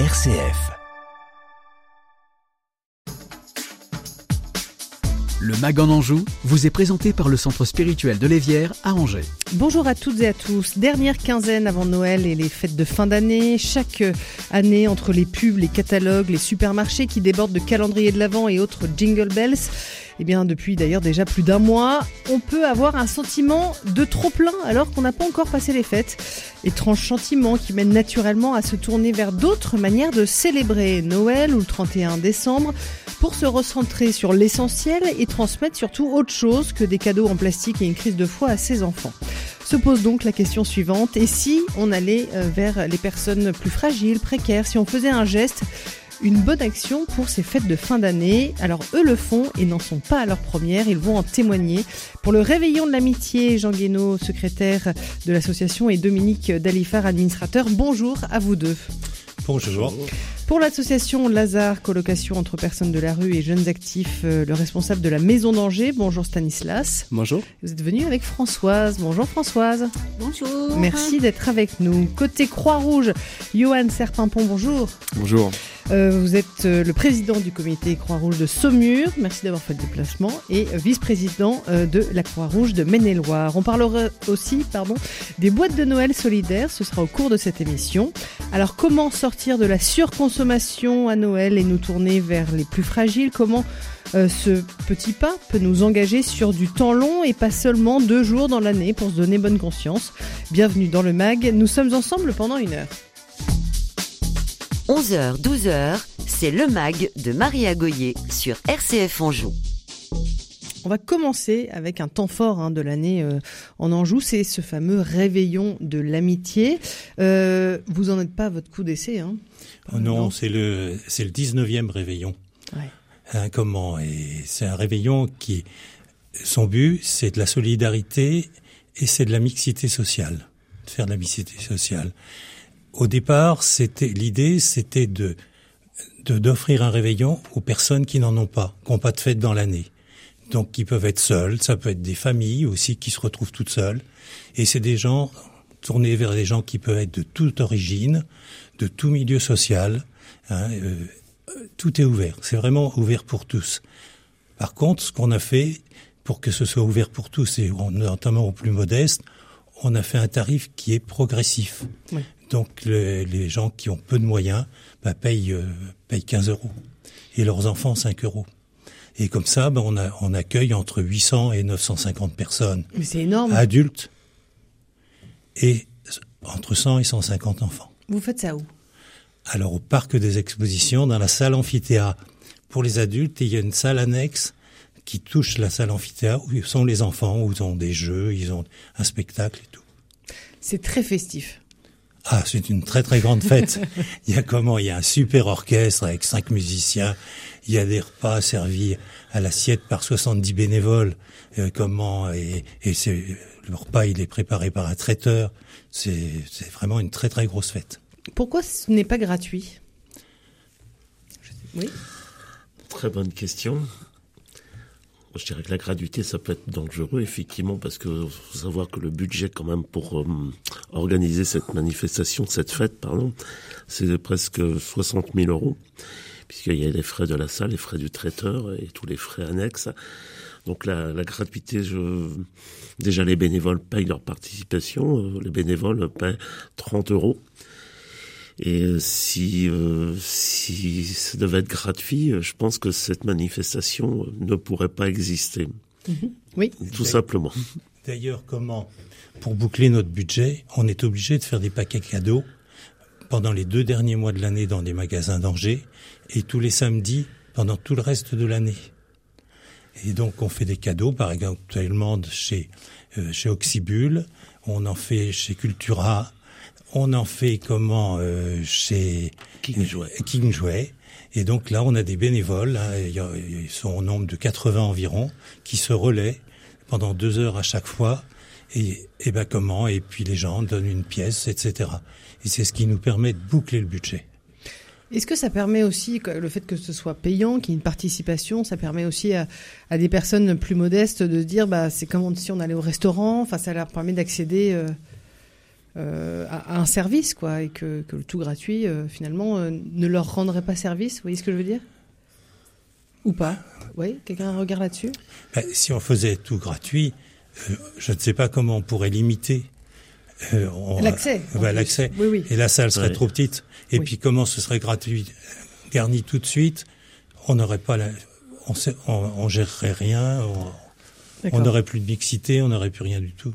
RCF. Le Mag en Anjou vous est présenté par le Centre spirituel de l'Évière à Angers. Bonjour à toutes et à tous. Dernière quinzaine avant Noël et les fêtes de fin d'année. Chaque année, entre les pubs, les catalogues, les supermarchés qui débordent de calendriers de l'Avent et autres jingle bells, eh bien, depuis d'ailleurs déjà plus d'un mois, on peut avoir un sentiment de trop plein alors qu'on n'a pas encore passé les fêtes. Étrange sentiment qui mène naturellement à se tourner vers d'autres manières de célébrer Noël ou le 31 décembre pour se recentrer sur l'essentiel et transmettre surtout autre chose que des cadeaux en plastique et une crise de foi à ses enfants. Se pose donc la question suivante, et si on allait euh, vers les personnes plus fragiles, précaires, si on faisait un geste une bonne action pour ces fêtes de fin d'année. Alors eux le font et n'en sont pas à leur première, ils vont en témoigner. Pour le réveillon de l'amitié, Jean Guénaud, secrétaire de l'association, et Dominique Dalifard, administrateur, bonjour à vous deux. Bonjour. Pour l'association Lazare, colocation entre personnes de la rue et jeunes actifs, euh, le responsable de la Maison d'Angers, bonjour Stanislas. Bonjour. Vous êtes venu avec Françoise. Bonjour Françoise. Bonjour. Merci d'être avec nous. Côté Croix-Rouge, Johan Serpimpon, bonjour. Bonjour. Euh, vous êtes euh, le président du comité Croix-Rouge de Saumur, merci d'avoir fait le déplacement, et vice-président euh, de la Croix-Rouge de Maine-et-Loire. On parlera aussi pardon, des boîtes de Noël solidaires, ce sera au cours de cette émission. Alors comment sortir de la surconsommation à Noël et nous tourner vers les plus fragiles? Comment ce petit pas peut nous engager sur du temps long et pas seulement deux jours dans l'année pour se donner bonne conscience? Bienvenue dans le MAG, nous sommes ensemble pendant une heure. 11h, 12h, c'est le MAG de Maria Goyer sur RCF Anjou. On va commencer avec un temps fort hein, de l'année euh, en Anjou, c'est ce fameux réveillon de l'amitié. Euh, vous en êtes pas à votre coup d'essai hein? Oh non, c'est le c'est le 19e réveillon. Ouais. Hein, comment? Et c'est un réveillon qui son but, c'est de la solidarité et c'est de la mixité sociale, de faire de la mixité sociale. Au départ, c'était l'idée, c'était de d'offrir un réveillon aux personnes qui n'en ont pas, qui n'ont pas de fête dans l'année. Donc qui peuvent être seules, ça peut être des familles aussi qui se retrouvent toutes seules. Et c'est des gens tournés vers des gens qui peuvent être de toute origine, de tout milieu social. Hein, euh, tout est ouvert, c'est vraiment ouvert pour tous. Par contre, ce qu'on a fait pour que ce soit ouvert pour tous, et notamment aux plus modestes, on a fait un tarif qui est progressif. Donc les gens qui ont peu de moyens bah, payent, euh, payent 15 euros et leurs enfants 5 euros. Et comme ça, bah, on, a, on accueille entre 800 et 950 personnes. Mais c'est énorme. Adultes et entre 100 et 150 enfants. Vous faites ça où? Alors au parc des expositions, dans la salle amphithéâtre pour les adultes, il y a une salle annexe qui touche la salle amphithéâtre où sont les enfants, où ils ont des jeux, ils ont un spectacle et tout. C'est très festif. Ah, c'est une très très grande fête. il y a comment? Il y a un super orchestre avec cinq musiciens. Il y a des repas servis à l'assiette par 70 bénévoles. Euh, comment? Et, et c'est le repas, il est préparé par un traiteur. C'est vraiment une très très grosse fête. Pourquoi ce n'est pas gratuit? Oui. Très bonne question. Je dirais que la gratuité, ça peut être dangereux, effectivement, parce que faut savoir que le budget, quand même, pour euh, organiser cette manifestation, cette fête, pardon, c'est presque 60 000 euros, puisqu'il y a les frais de la salle, les frais du traiteur et tous les frais annexes. Donc la, gratuité, déjà les bénévoles payent leur participation, euh, les bénévoles payent 30 euros. Et euh, si, euh, si ça devait être gratuit, euh, je pense que cette manifestation ne pourrait pas exister. Mhm. Oui. Tout simplement. D'ailleurs, comment, pour boucler notre budget, on est obligé de faire des paquets cadeaux pendant les deux derniers mois de l'année dans des magasins d'Angers et tous les samedis pendant tout le reste de l'année. Et donc, on fait des cadeaux, par exemple, actuellement chez, euh, chez Oxybul, on en fait chez Cultura, on en fait comment euh, chez King Jouet. King Jouet. Et donc là, on a des bénévoles, hein, ils sont au nombre de 80 environ, qui se relaient pendant deux heures à chaque fois. Et, et ben comment? Et puis les gens donnent une pièce, etc. Et c'est ce qui nous permet de boucler le budget. Est-ce que ça permet aussi, le fait que ce soit payant, qu'il y ait une participation, ça permet aussi à, à des personnes plus modestes de dire, bah, c'est comme si on allait au restaurant, enfin, ça leur permet d'accéder euh, à, un service, quoi, et que, que le tout gratuit, finalement, ne leur rendrait pas service. Vous voyez ce que je veux dire? Ou pas? Oui, quelqu'un regarde là-dessus? Ben, Si on faisait tout gratuit, je ne sais pas comment on pourrait limiter l'accès. l'accès. Oui, oui. Et la salle serait trop petite. Et puis comment ce serait gratuit, garni tout de suite, on n'aurait pas la, on, on, gérerait rien, on n'aurait plus de mixité, on n'aurait plus rien du tout.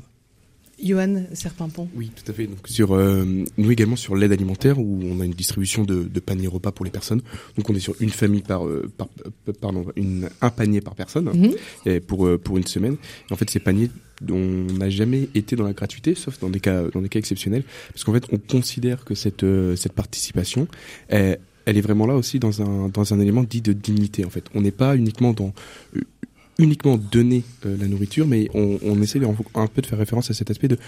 Johan Serpinpont. Oui, tout à fait. Donc sur euh, nous également sur l'aide alimentaire où on a une distribution de, de paniers repas pour les personnes. Donc on est sur une famille par, euh, par euh, pardon, une, un panier par personne et pour pour une semaine. Et en fait ces paniers on n'a jamais été dans la gratuité, sauf dans des cas dans des cas exceptionnels, parce qu'en fait on considère que cette cette participation elle est vraiment là aussi dans un, dans un élément dit de dignité en fait. On n'est pas uniquement dans euh, uniquement donner euh, la nourriture, mais on, on essaie un peu de faire référence à cet aspect de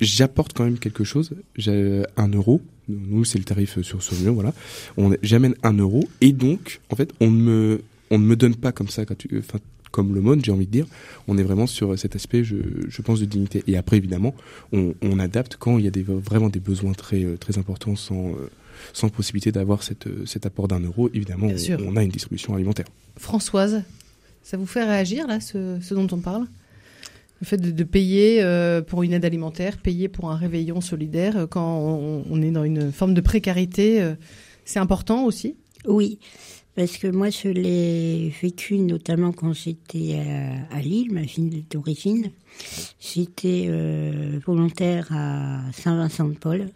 j'apporte quand même quelque chose, j'ai un euro, nous c'est le tarif sur Sauvignon, voilà, j'amène un euro et donc en fait on ne me on ne me donne pas comme ça enfin comme le monde, j'ai envie de dire. On est vraiment sur cet aspect, je, je pense, de dignité. Et après, évidemment, on, on adapte quand il y a des, vraiment des besoins très, très importants sans, sans possibilité d'avoir euh, cet apport d'un euro, évidemment, on, a une distribution alimentaire. Françoise, ça vous fait réagir, là, ce, dont on parle? Le fait de, payer euh, pour une aide alimentaire, payer pour un réveillon solidaire, euh, quand on, est dans une forme de précarité, c'est important aussi? Oui, parce que moi je l'ai vécu notamment quand j'étais à, Lille, ma ville d'origine. J'étais volontaire à Saint-Vincent-de-Paul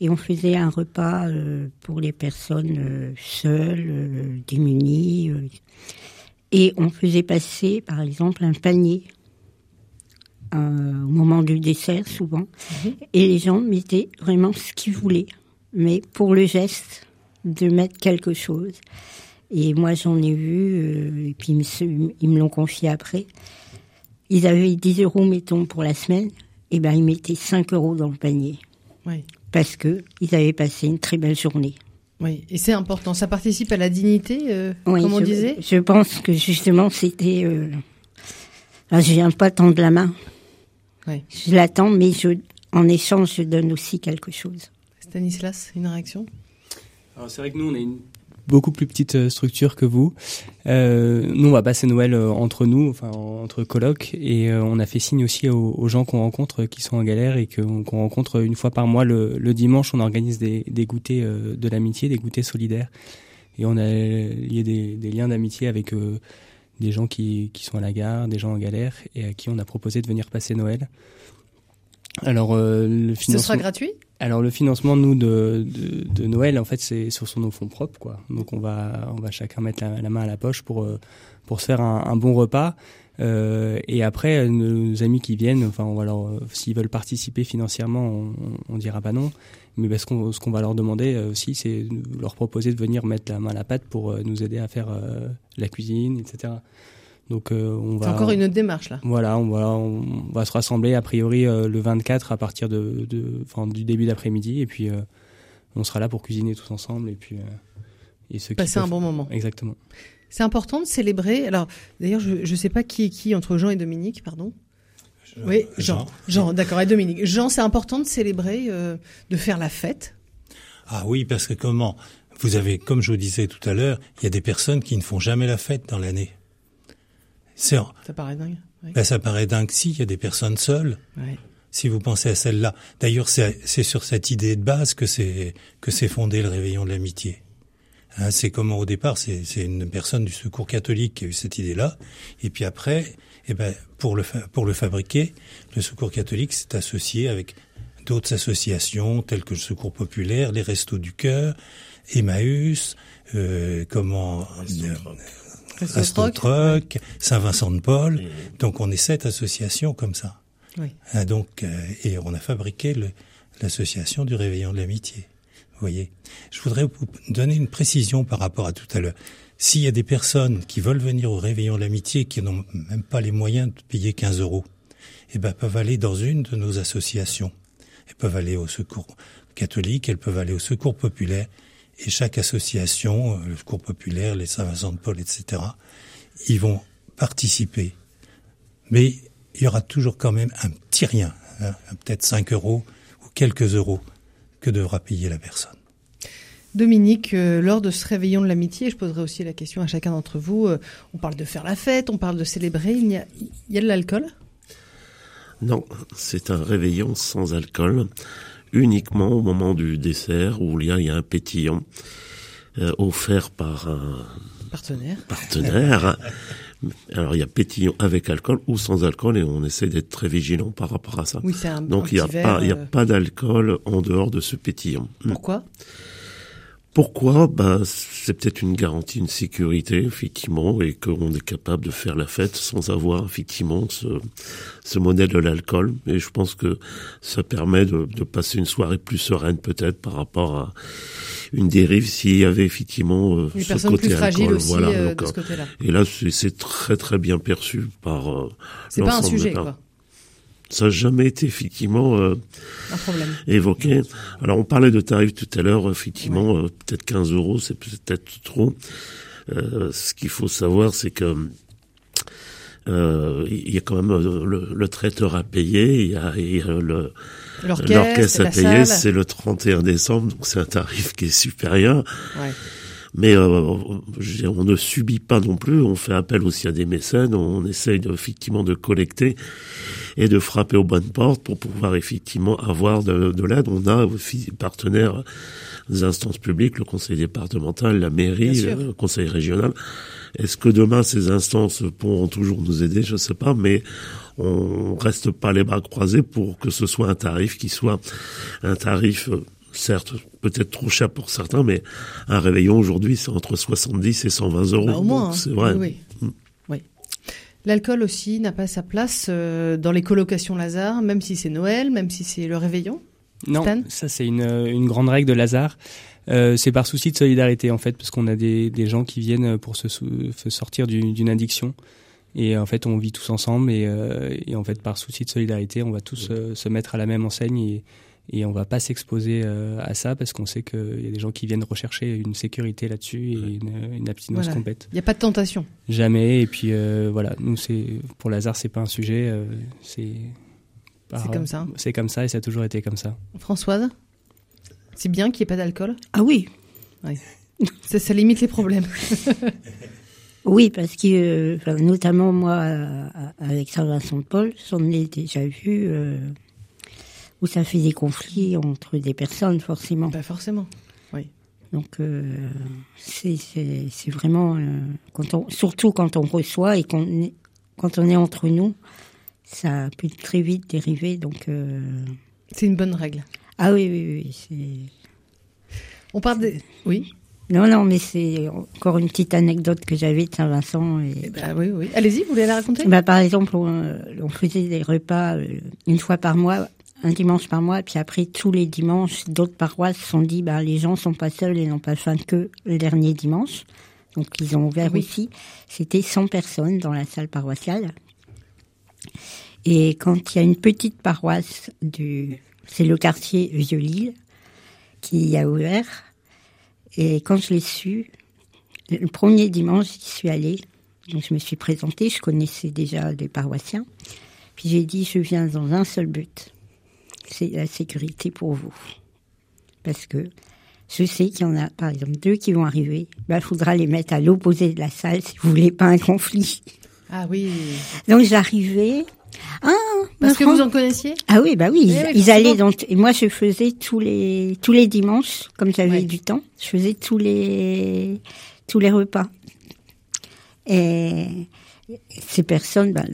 et on faisait un repas euh, pour les personnes euh, seules, euh, démunies. Et on faisait passer, par exemple, un panier au moment du dessert, souvent. Mhm. Et les gens mettaient vraiment ce qu'ils voulaient, mais pour le geste de mettre quelque chose. Et moi, j'en ai vu, et puis ils me, l'ont confié après. Ils avaient 10 euros, mettons, pour la semaine, et ben ils mettaient 5 euros dans le panier. Oui parce que ils avaient passé une très belle journée. Oui, et c'est important. Ça participe à la dignité, euh, comme on disait. Je pense que justement, c'était. Euh... je viens pas tendre la main. Oui. Je l'attends, mais je, en échange, je donne aussi quelque chose. Stanislas, une réaction? C'est vrai que nous, on est une beaucoup plus petite euh, structure que vous. Euh, nous, on va passer Noël euh, entre nous, enfin entre colocs, et on a fait signe aussi aux, gens qu'on rencontre qui sont en galère et qu'on rencontre une fois par mois le, dimanche. On organise des, des goûters de l'amitié, des goûters solidaires, et on a lié des, des liens d'amitié avec des gens qui, qui sont à la gare, des gens en galère, et à qui on a proposé de venir passer Noël. Alors, le financement... Ce sera gratuit? Alors le financement nous de, de, de Noël en fait c'est sur son fonds propres quoi. Donc on va on va chacun mettre la, main à la poche pour euh, pour se faire un, bon repas. Euh, et après nos amis qui viennent, enfin on leur s'ils veulent participer financièrement, on, on dira pas non. Mais qu'on ce qu'on va leur demander euh, aussi, c'est leur proposer de venir mettre la main à la pâte pour euh, nous aider à faire la cuisine, etc. Donc euh, on va. C'est encore une autre démarche là. Voilà, on va on va se rassembler a priori euh, le 24 à partir de, du début d'après-midi et puis euh, on sera là pour cuisiner tous ensemble et puis et passer un bon moment. Exactement. C'est important de célébrer. Alors d'ailleurs je je sais pas qui est qui entre Jean et Dominique, pardon. oui, Jean. Jean, d'accord, et Dominique. Jean, c'est important de célébrer, de faire la fête. Ah oui, parce que comment Vous avez, comme je vous disais tout à l'heure, il y a des personnes qui ne font jamais la fête dans l'année. Ça paraît dingue. Ben, ça paraît dingue si, il y a des personnes seules. Si vous pensez à celle-là. D'ailleurs, c'est sur cette idée de base que c'est que c'est fondé le réveillon de l'amitié. Hein, c'est comment au départ, c'est une personne du secours catholique qui a eu cette idée-là, et puis après, eh ben pour le pour le fabriquer, le secours catholique s'est associé avec d'autres associations telles que le Secours populaire, les Restos du cœur, Emmaüs, euh, comment Astrotroc, Saint-Vincent-de-Paul. Donc on est sept associations comme ça. Oui. Ah, donc euh, et on a fabriqué l'association du Réveillon de l'amitié. Vous voyez. Je voudrais vous donner une précision par rapport à tout à l'heure. S'il y a des personnes qui veulent venir au Réveillon de l'amitié qui n'ont même pas les moyens de payer 15 euros, eh ben peuvent aller dans une de nos associations. Elles peuvent aller au Secours catholique, elles peuvent aller au Secours populaire et chaque association, euh, le Secours populaire, les Saint-Vincent de Paul, etc., ils vont participer. Mais il y aura toujours quand même un petit rien, hein, peut-être 5 euros ou quelques euros que devra payer la personne. Dominique, euh, lors de ce réveillon de l'amitié, je poserai aussi la question à chacun d'entre vous. Euh, on parle de faire la fête, on parle de célébrer. Il y a, il y a de l'alcool? Non, c'est un réveillon sans alcool, uniquement au moment du dessert où il y a, il y a un pétillant euh, offert par un partenaire. partenaire. Alors il y a pétillant avec alcool ou sans alcool et on essaie d'être très vigilant par rapport à ça. Oui, c'est un Donc il n'y a, petit pas- il y a euh, pas d'alcool en dehors de ce pétillant. Pourquoi? Pourquoi? Bah, C'est peut-être une garantie, une sécurité, effectivement, et qu'on est capable de faire la fête sans avoir, effectivement, ce, ce modèle de l'alcool. Et je pense que ça permet de, de passer une soirée plus sereine, peut-être, par rapport à une dérive s'il y avait, effectivement, euh, ce côté alcool. aussi Voilà, euh, donc, de ce euh, côté-là. et là, c'est très, très bien perçu par euh, C'est pas un sujet, quoi. Ça n'a jamais été, effectivement... euh, Un problème. évoqué. Alors on parlait de tarifs tout à l'heure, effectivement, euh, peut-être 15 euros, c'est peut-être trop. Euh, ce qu'il faut savoir, c'est que euh, il y a quand même euh, le, le traiteur à payer, il y a, il y a le L'orchestre, à payer, c'est le 31 décembre, donc c'est un tarif qui est supérieur. Ouais. Mais euh, on ne subit pas non plus, on fait appel aussi à des mécènes, on essaye effectivement de collecter et de frapper aux bonnes portes pour pouvoir effectivement avoir de, de l'aide. On a aussi partenaires des instances publiques, le conseil départemental, la mairie, le conseil régional. Est-ce que demain ces instances pourront toujours nous aider? Je ne sais pas, mais on reste pas les bras croisés pour que ce soit un tarif qui soit un tarif, certes peut-être trop cher pour certains, mais un réveillon aujourd'hui c'est entre 70 et 120 euros. Bah, au moins. Donc, hein. c'est vrai. Oui, oui. Oui. L'alcool aussi n'a pas sa place euh, dans les colocations Lazare, même si c'est Noël, même si c'est le réveillon. Non, Stan ça c'est une, une grande règle de Lazare. Euh, c'est par souci de solidarité en fait, parce qu'on a des, des gens qui viennent pour se, sortir du- d'une addiction. Et en fait, on vit tous ensemble et, euh, et en fait, par souci de solidarité, on va tous euh, se mettre à la même enseigne et, et on va pas s'exposer euh, à ça parce qu'on sait qu'il y a des gens qui viennent rechercher une sécurité là-dessus et une, une abstinence Voilà. complète. Il n'y a pas de tentation. Jamais. Et puis euh, voilà, nous c'est pour Lazare, c'est pas un sujet. euh, c'est comme ça. C'est comme ça et ça a toujours été comme ça. Françoise C'est bien qu'il n'y ait pas d'alcool Ah oui, ça, ça limite les problèmes. oui, parce que euh, notamment moi, euh, avec Saint-Vincent de Paul, j'en ai déjà vu euh, où ça fait des conflits entre des personnes, forcément. pas forcément. Donc euh, c'est vraiment euh, quand on surtout quand on reçoit et qu'on est quand on est entre nous, ça peut très vite dériver. Donc euh, C'est une bonne règle. ah oui oui oui On parle des... Oui non non mais c'est encore une petite anecdote que j'avais de Saint-Vincent et Eh ben, oui, oui. Allez-y, vous voulez la raconter? Bah, par exemple on, on faisait des repas euh, une fois par mois un dimanche par mois, puis après tous les dimanches, d'autres paroisses se sont dit, bah, les gens sont pas seuls et n'ont pas faim que le dernier dimanche. Donc ils ont ouvert Oui. aussi. C'était 100 personnes dans la salle paroissiale. Et quand il y a une petite paroisse du, c'est le quartier Vieux-Lille qui a ouvert. Et quand je l'ai su, le premier dimanche, j'y suis allée. Donc je me suis présentée, je connaissais déjà des paroissiens. Puis j'ai dit, je viens dans un seul but. C'est la sécurité pour vous. Parce que je sais qu'il y en a, par exemple, deux qui vont arriver. Il faudra les mettre à l'opposé de la salle si vous voulez pas un conflit. Ah oui. Donc j'arrivais. Ah, Parce que vous en connaissiez? Ah oui, bah oui, Oui, ils, oui, ils forcément. allaient dans et moi je faisais tous les tous les dimanches comme j'avais Ouais. du temps, je faisais tous les tous les repas. Et ces personnes bah,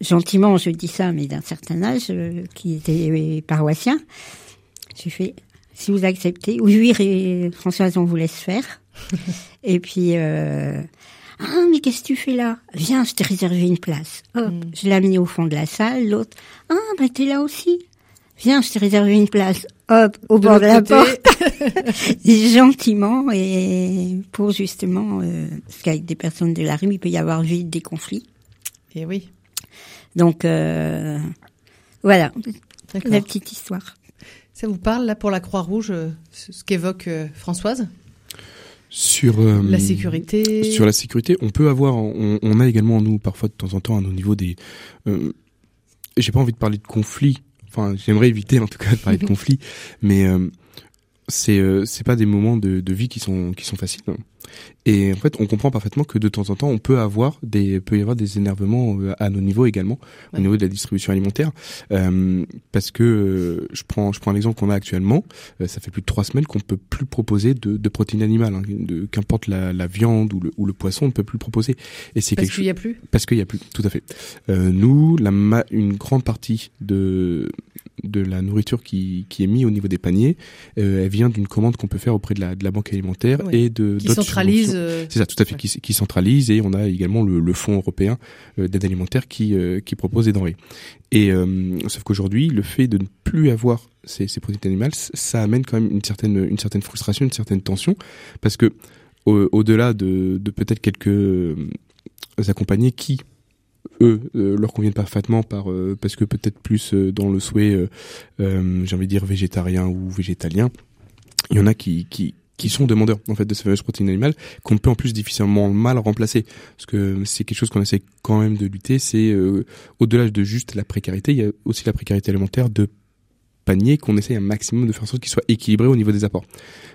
gentiment je dis ça mais d'un certain âge euh, qui étaient paroissiens, j'ai fait si vous acceptez, oui oui Françoise on vous laisse faire. et puis euh, ah, mais qu'est-ce que tu fais là? Viens, je t'ai réservé une place. Hop, Mm. je l'ai amené au fond de la salle. L'autre, ah, bah t'es là aussi. Viens, je t'ai réservé une place. Hop, au bord de la porte, gentiment, et pour justement, euh, parce qu'avec des personnes de la rue, il peut y avoir vite des conflits. Et oui, Donc, euh, voilà, la petite histoire. Ça vous parle, là, pour la Croix-Rouge, euh, ce qu'évoque euh, Françoise? Sur euh, La sécurité. Sur la sécurité, on peut avoir, on, on a également nous parfois de temps en temps à nos niveaux des. Euh, J'ai pas envie de parler de conflits. Enfin, j'aimerais éviter en tout cas de parler de conflit, mais c'est c'est pas des moments de, de vie qui sont qui sont faciles. Et en fait, on comprend parfaitement que de temps en temps, on peut avoir des, peut y avoir des énervements euh, à nos niveaux également, au niveau de la distribution alimentaire, euh, parce que euh, je prends, je prends l'exemple qu'on a actuellement. Euh, ça fait plus de trois semaines qu'on peut plus proposer de, de protéines animales, hein, de, qu'importe la, la, viande ou le, ou le poisson, on ne peut plus le proposer. Et c'est parce qu'il y a plus? Parce qu'il y a plus, tout à fait. nous, la une grande partie de de la nourriture qui, qui est mise au niveau des paniers, elle vient d'une commande qu'on peut faire auprès de la, de la banque alimentaire et de qui centralise. Euh, C'est ça, tout à fait, qui, qui, centralise et on a également le, le fonds européen euh, d'aide alimentaire qui, euh, qui propose des denrées. Et sauf qu'aujourd'hui, le fait de ne plus avoir ces, ces produits animaux, ça amène quand même une certaine, une certaine frustration, une certaine tension, parce que au-delà de, de peut-être quelques accompagnés qui eux leur conviennent parfaitement par parce que peut-être plus dans le souhait j'ai envie de dire végétarien ou végétalien il y en a qui qui qui sont demandeurs en fait de ces fameuses protéines animales qu'on peut en plus difficilement mal remplacer. Parce que c'est quelque chose qu'on essaie quand même de lutter c'est euh, au-delà de juste la précarité il y a aussi la précarité alimentaire de panier qu'on essaie un maximum de faire en sorte qu'il soit équilibré au niveau des apports.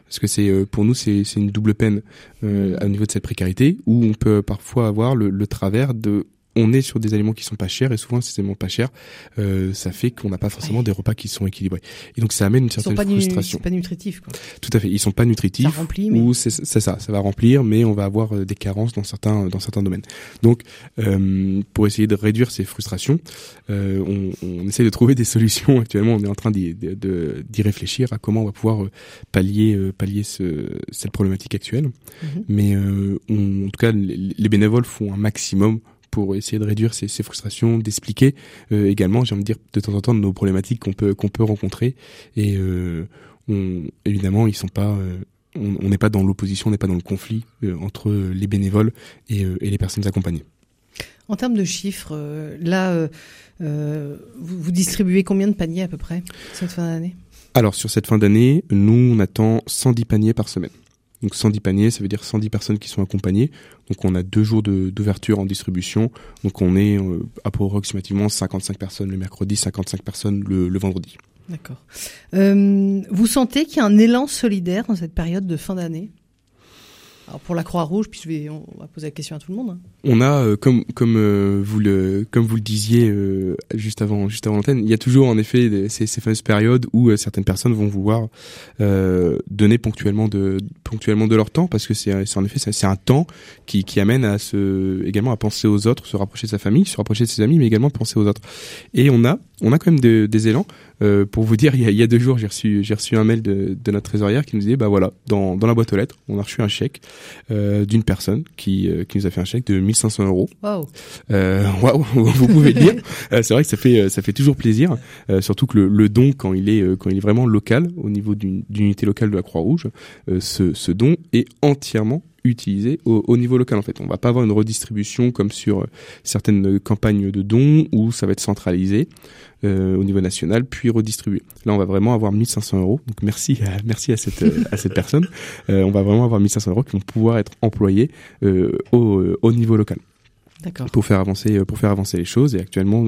Parce que c'est euh, pour nous c'est une double peine euh, au niveau de cette précarité où on peut parfois avoir le travers de on est sur des aliments qui sont pas chers et souvent ces aliments pas chers, euh, ça fait qu'on n'a pas forcément des repas qui sont équilibrés. Et donc ça amène une certaine frustration. Ils pas nutritifs. Quoi. Tout à fait, ils sont pas nutritifs. Ça remplit, mais... Ou c'est ça, ça va remplir, mais on va avoir euh, des carences dans certains dans certains domaines. Donc euh, pour essayer de réduire ces frustrations, euh, on, on essaie de trouver des solutions. Actuellement, on est en train d'y réfléchir à comment on va pouvoir euh, pallier euh, pallier ce, cette problématique actuelle. Mm-hmm. Mais on, en tout cas, les bénévoles font un maximum pour essayer de réduire ces, ces frustrations, d'expliquer euh, également, j'ai envie de dire de temps en temps nos problématiques qu'on peut qu'on peut rencontrer et euh, on, évidemment ils sont pas euh, on n'est pas dans l'opposition, on n'est pas dans le conflit entre les bénévoles et, et, les personnes accompagnées. En termes de chiffres, là, vous, vous, distribuez combien de paniers à peu près cette fin d'année? Alors sur cette fin d'année, nous on attend 110 paniers par semaine. Donc 110 paniers, ça veut dire 110 personnes qui sont accompagnées. Donc on a deux jours d'ouverture en distribution. Donc on est euh, approximativement 55 personnes le mercredi, 55 personnes le, vendredi. D'accord. Euh, vous sentez qu'il y a un élan solidaire dans cette période de fin d'année? Pour la Croix-Rouge, puis je vais, on va poser la question à tout le monde. Hein. On a, euh, comme comme euh, vous le comme vous le disiez euh, juste avant juste avant l'antenne, il y a toujours en effet ces, ces fameuses périodes où certaines personnes vont vouloir donner ponctuellement de ponctuellement de leur temps parce que c'est en effet c'est un temps qui qui amène à se également à penser aux autres, se rapprocher de sa famille, se rapprocher de ses amis, mais également penser aux autres. Et on a on a quand même de, des élans. Euh, pour vous dire, il y, a, il y a deux jours, j'ai reçu, j'ai reçu un mail de, de, notre trésorière qui nous disait, bah voilà, dans, dans la boîte aux lettres, on a reçu un chèque euh, d'une personne qui, euh, qui nous a fait un chèque de 1500 euros. Waouh euh, wow, Vous pouvez le dire. Euh, c'est vrai que ça fait, ça fait toujours plaisir, surtout que le, le, don, quand il est, quand il est vraiment local, au niveau d'une unité locale de la Croix-Rouge, ce, ce don est entièrement utilisé au, au, niveau local en fait. On va pas avoir une redistribution comme sur certaines campagnes de dons où ça va être centralisé euh, au niveau national, puis redistribué. Là, on va vraiment avoir 1500 euros. Donc merci à, merci à cette à cette personne. Euh, on va vraiment avoir 1500 euros qui vont pouvoir être employés euh, au, au niveau local pour faire avancer pour faire avancer les choses et actuellement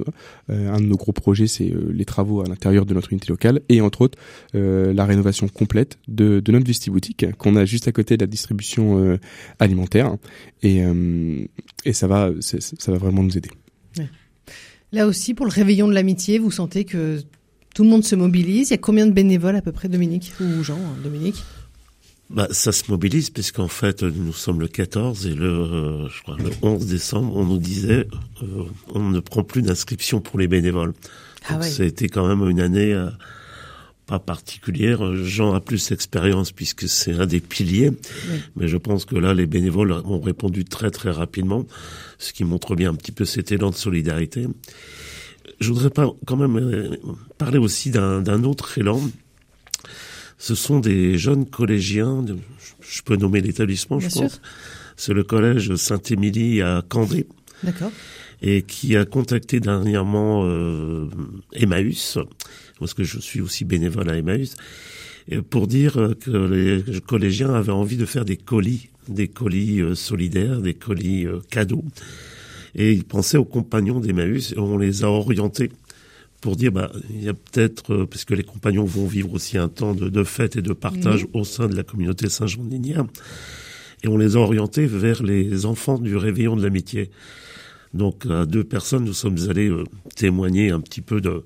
euh, un de nos gros projets c'est euh, les travaux à l'intérieur de notre unité locale et entre autres euh, la rénovation complète de, de notre boutique qu'on a juste à côté de la distribution alimentaire et et ça va ça va vraiment nous aider. Là aussi pour le réveillon de l'amitié, vous sentez que tout le monde se mobilise. Il y a combien de bénévoles à peu près, Dominique ou Jean, Dominique? Bah, ça se mobilise puisqu'en fait nous sommes le 14 et le, euh, je crois, le 11 décembre on nous disait euh, on ne prend plus d'inscription pour les bénévoles. Ah Donc, Ça a été quand même une année euh, pas particulière. Jean a plus d'expérience puisque c'est un des piliers, mais je pense que là les bénévoles ont répondu très très rapidement, ce qui montre bien un petit peu cet élan de solidarité. Je voudrais pas quand même parler aussi d'un autre élan ce sont des jeunes collégiens, je peux nommer l'établissement, je pense. C'est le collège Saint-Émilie à Candé. D'accord. Et qui a contacté dernièrement euh, Emmaüs, parce que je suis aussi bénévole à Emmaüs, pour dire que les collégiens avaient envie de faire des colis, des colis euh, solidaires, des colis euh, cadeaux. Et ils pensaient aux compagnons d'Emmaüs et on les a orientés pour dire, bah, il y a peut-être, euh, parce que les compagnons vont vivre aussi un temps de, de fête et de partage au sein de la communauté Saint-Jean de Linière, et on les a orientés vers les enfants du réveillon de l'amitié. Donc, à deux personnes, nous sommes allés euh, témoigner un petit peu de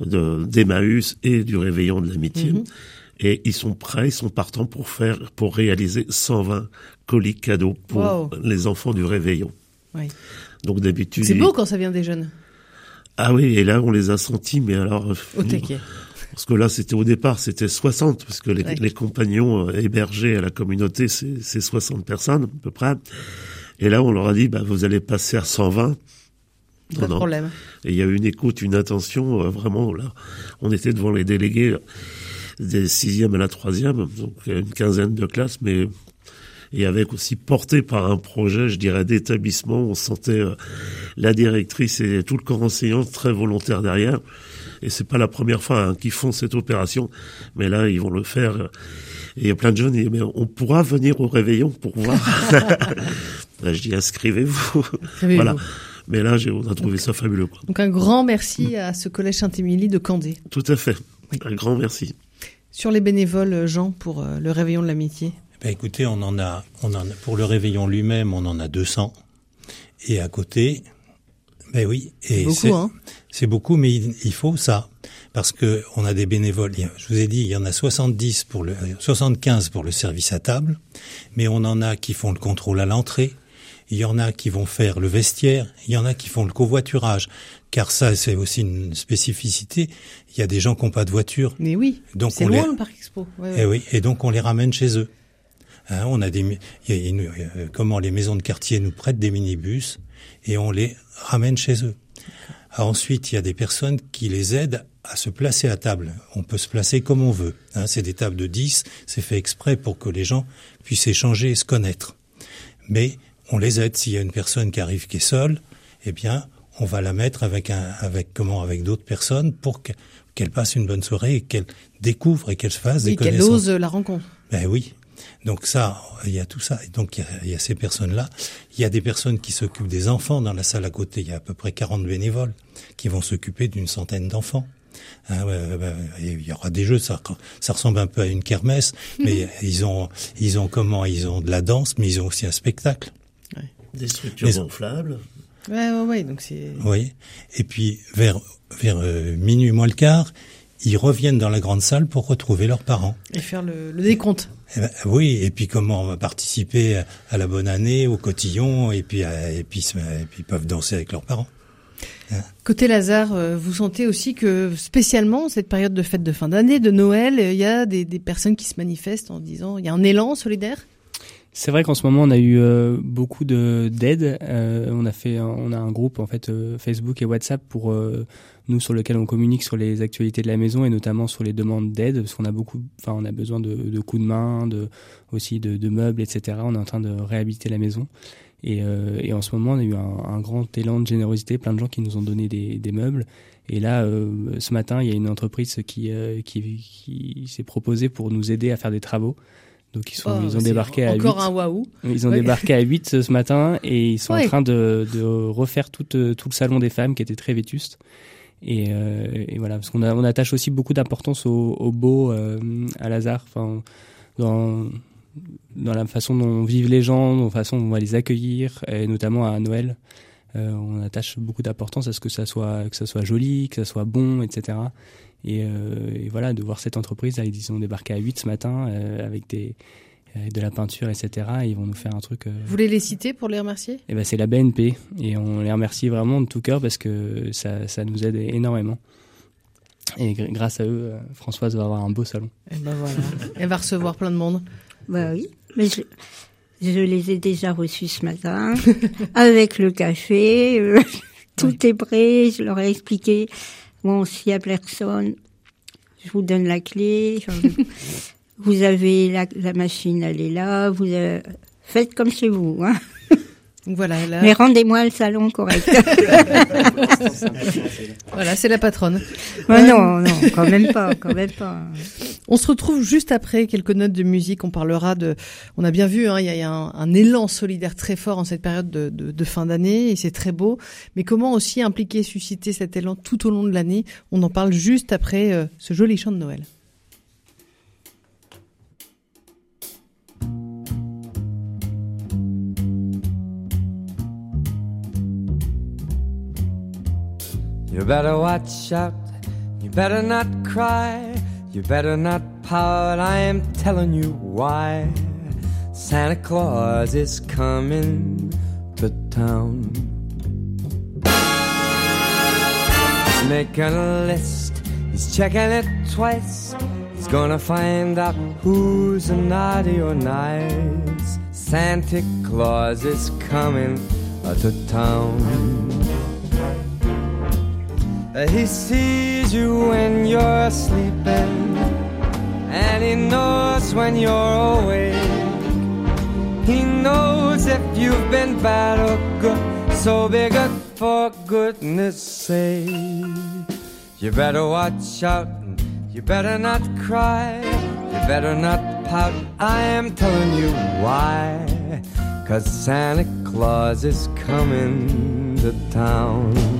d'Emmaüs et du réveillon de l'amitié. Mhm. Et ils sont prêts, ils sont partants pour faire, pour réaliser 120 colis cadeaux pour les enfants du réveillon. Oui. Donc d'habitude. C'est beau quand ça vient des jeunes. Ah oui, et là on les a sentis, mais alors. Au taquet. Parce que là, c'était au départ, c'était 60, parce que les, les compagnons euh, hébergés à la communauté, c'est 60 personnes à peu près. Et là, on leur a dit, bah, vous allez passer à 120. Pas de problème. Et il y a eu une écoute, une attention, euh, vraiment, là. On était devant les délégués des sixièmes à la troisième, donc une quinzaine de classes, mais et avec aussi porté par un projet, je dirais, d'établissement. On sentait euh, la directrice et tout le corps enseignant très volontaire derrière. Et c'est pas la première fois hein, qu'ils font cette opération, mais là ils vont le faire. Et il y a plein de jeunes mais on pourra venir au réveillon pour voir. je dis, inscrivez-vous. voilà. Mais là, on a trouvé ça fabuleux. Quoi. Donc un grand merci à ce collège Saint-Émilie de Candé. Tout à fait. Un grand merci. Sur les bénévoles, Jean, pour euh, le réveillon de l'amitié ben Écoutez, on en, a, on en a, pour le réveillon lui-même, on en a 200. Et à côté, ben oui. C'est beaucoup, hein C'est beaucoup, mais il, faut ça. Parce que on a des bénévoles. Je vous ai dit, il y en a 70 pour le, 75 pour le service à table. Mais on en a qui font le contrôle à l'entrée. Il y en a qui vont faire le vestiaire. Il y en a qui font le covoiturage. Car ça, c'est aussi une spécificité. Il y a des gens qui n'ont pas de voiture. Mais oui. Donc c'est loin le parc expo. Et eh oui. Et donc on les ramène chez eux. Hein, on a des, comment les maisons de quartier nous prêtent des minibus et on les ramène chez eux. Ah, ensuite, il y a des personnes qui les aident à se placer à table. On peut se placer comme on veut. Hein, c'est des tables de 10, c'est fait exprès pour que les gens puissent échanger et se connaître. Mais on les aide. S'il y a une personne qui arrive qui est seule, eh bien, on va la mettre avec un, avec comment, avec d'autres personnes pour qu'elle passe une bonne soirée et qu'elle découvre et qu'elle se fasse des connaissances. qu'elle ose la rencontre. Ben oui. Donc ça, il y a tout ça. Et donc il y a, ces personnes-là. Il y a des personnes qui s'occupent des enfants dans la salle à côté. Il y a à peu près 40 bénévoles qui vont s'occuper d'une centaine d'enfants. Hein, il y aura des jeux, ça, ça ressemble un peu à une kermesse, mais ils ont, ils ont comment? Ils ont de la danse, mais ils ont aussi un spectacle. Des structures gonflables. Ouais, ouais, ouais, donc c'est. Oui. Et puis vers vers euh, minuit moins le quart, ils reviennent dans la grande salle pour retrouver leurs parents. Et faire le, le décompte. Eh ben, oui, et puis comment on va participer à la bonne année, au cotillon, et puis et puis et puis peuvent danser avec leurs parents. Hein Côté Lazare, euh, vous sentez aussi que spécialement cette période de fête de fin d'année, de Noël, il y a des, des personnes qui se manifestent en disant il y a un élan solidaire? C'est vrai qu'en ce moment on a eu euh, beaucoup de d'aide. Euh, on a fait, on a un groupe en fait euh, Facebook et WhatsApp pour nous sur lequel on communique sur les actualités de la maison et notamment sur les demandes d'aide parce qu'on a beaucoup, enfin on a besoin de, de, coups de main, de aussi de, de, meubles, etc. On est en train de réhabiliter la maison et, et en ce moment on a eu un, un, grand élan de générosité, plein de gens qui nous ont donné des, des meubles. Et là, ce matin, il y a une entreprise qui, qui, qui s'est proposée pour nous aider à faire des travaux. Donc ils sont, oh, ils ont débarqué à 8. Encore un waouh. Ils ont débarqué à 8 ce matin et ils sont en train de, de refaire tout, euh, tout le salon des femmes qui était très vétuste. Et, euh, et voilà, parce qu'on on attache aussi beaucoup d'importance au, au, beau euh, à Lazare, enfin dans dans la façon dont vivent les gens, dans la façon dont on va les accueillir, et notamment à Noël. Euh, on attache beaucoup d'importance à ce que ça soit que ça soit joli, que ça soit bon, etc. Et, voilà, de voir cette entreprise, là, ils ont débarqué à 8 ce matin avec des, de la peinture, etc. ils vont nous faire un truc. Euh... Vous voulez les citer pour les remercier? Eh ben, c'est la BNP et on les remercie vraiment de tout cœur parce que ça, ça nous aide énormément. Et grâce à eux, euh, Françoise va avoir un beau salon. Et ben voilà, elle va recevoir plein de monde. Bah oui, mais je, je les ai déjà reçus ce matin avec le café. Euh, tout est prêt. Je leur ai expliqué Bon, s'il n'y a personne, je vous donne la clé. vous avez la, la, machine, elle est là. Vous faites comme chez vous. Hein Voilà, Mais rendez-moi le salon correct. voilà, c'est la patronne. non, non, quand même pas, quand même pas. On se retrouve juste après quelques notes de musique. On parlera de. On a bien vu, hein, il y a, un, élan solidaire très fort en cette période de, de fin d'année et c'est très beau. Mais comment aussi impliquer, susciter cet élan tout au long de l'année? On en parle juste après euh, ce joli chant de Noël. You better watch out, you better not cry, you better not pout, I am telling you why. Santa Claus is coming to town. He's making a list, he's checking it twice. He's gonna find out who's a naughty or nice. Santa Claus is coming to town. Uh, he sees you when you're sleeping, and he knows when you're awake. He knows if you've been bad or good, so be good for goodness sake. You better watch out, you better not cry, you better not pout. I am telling you why. Cause Santa Claus is coming to town.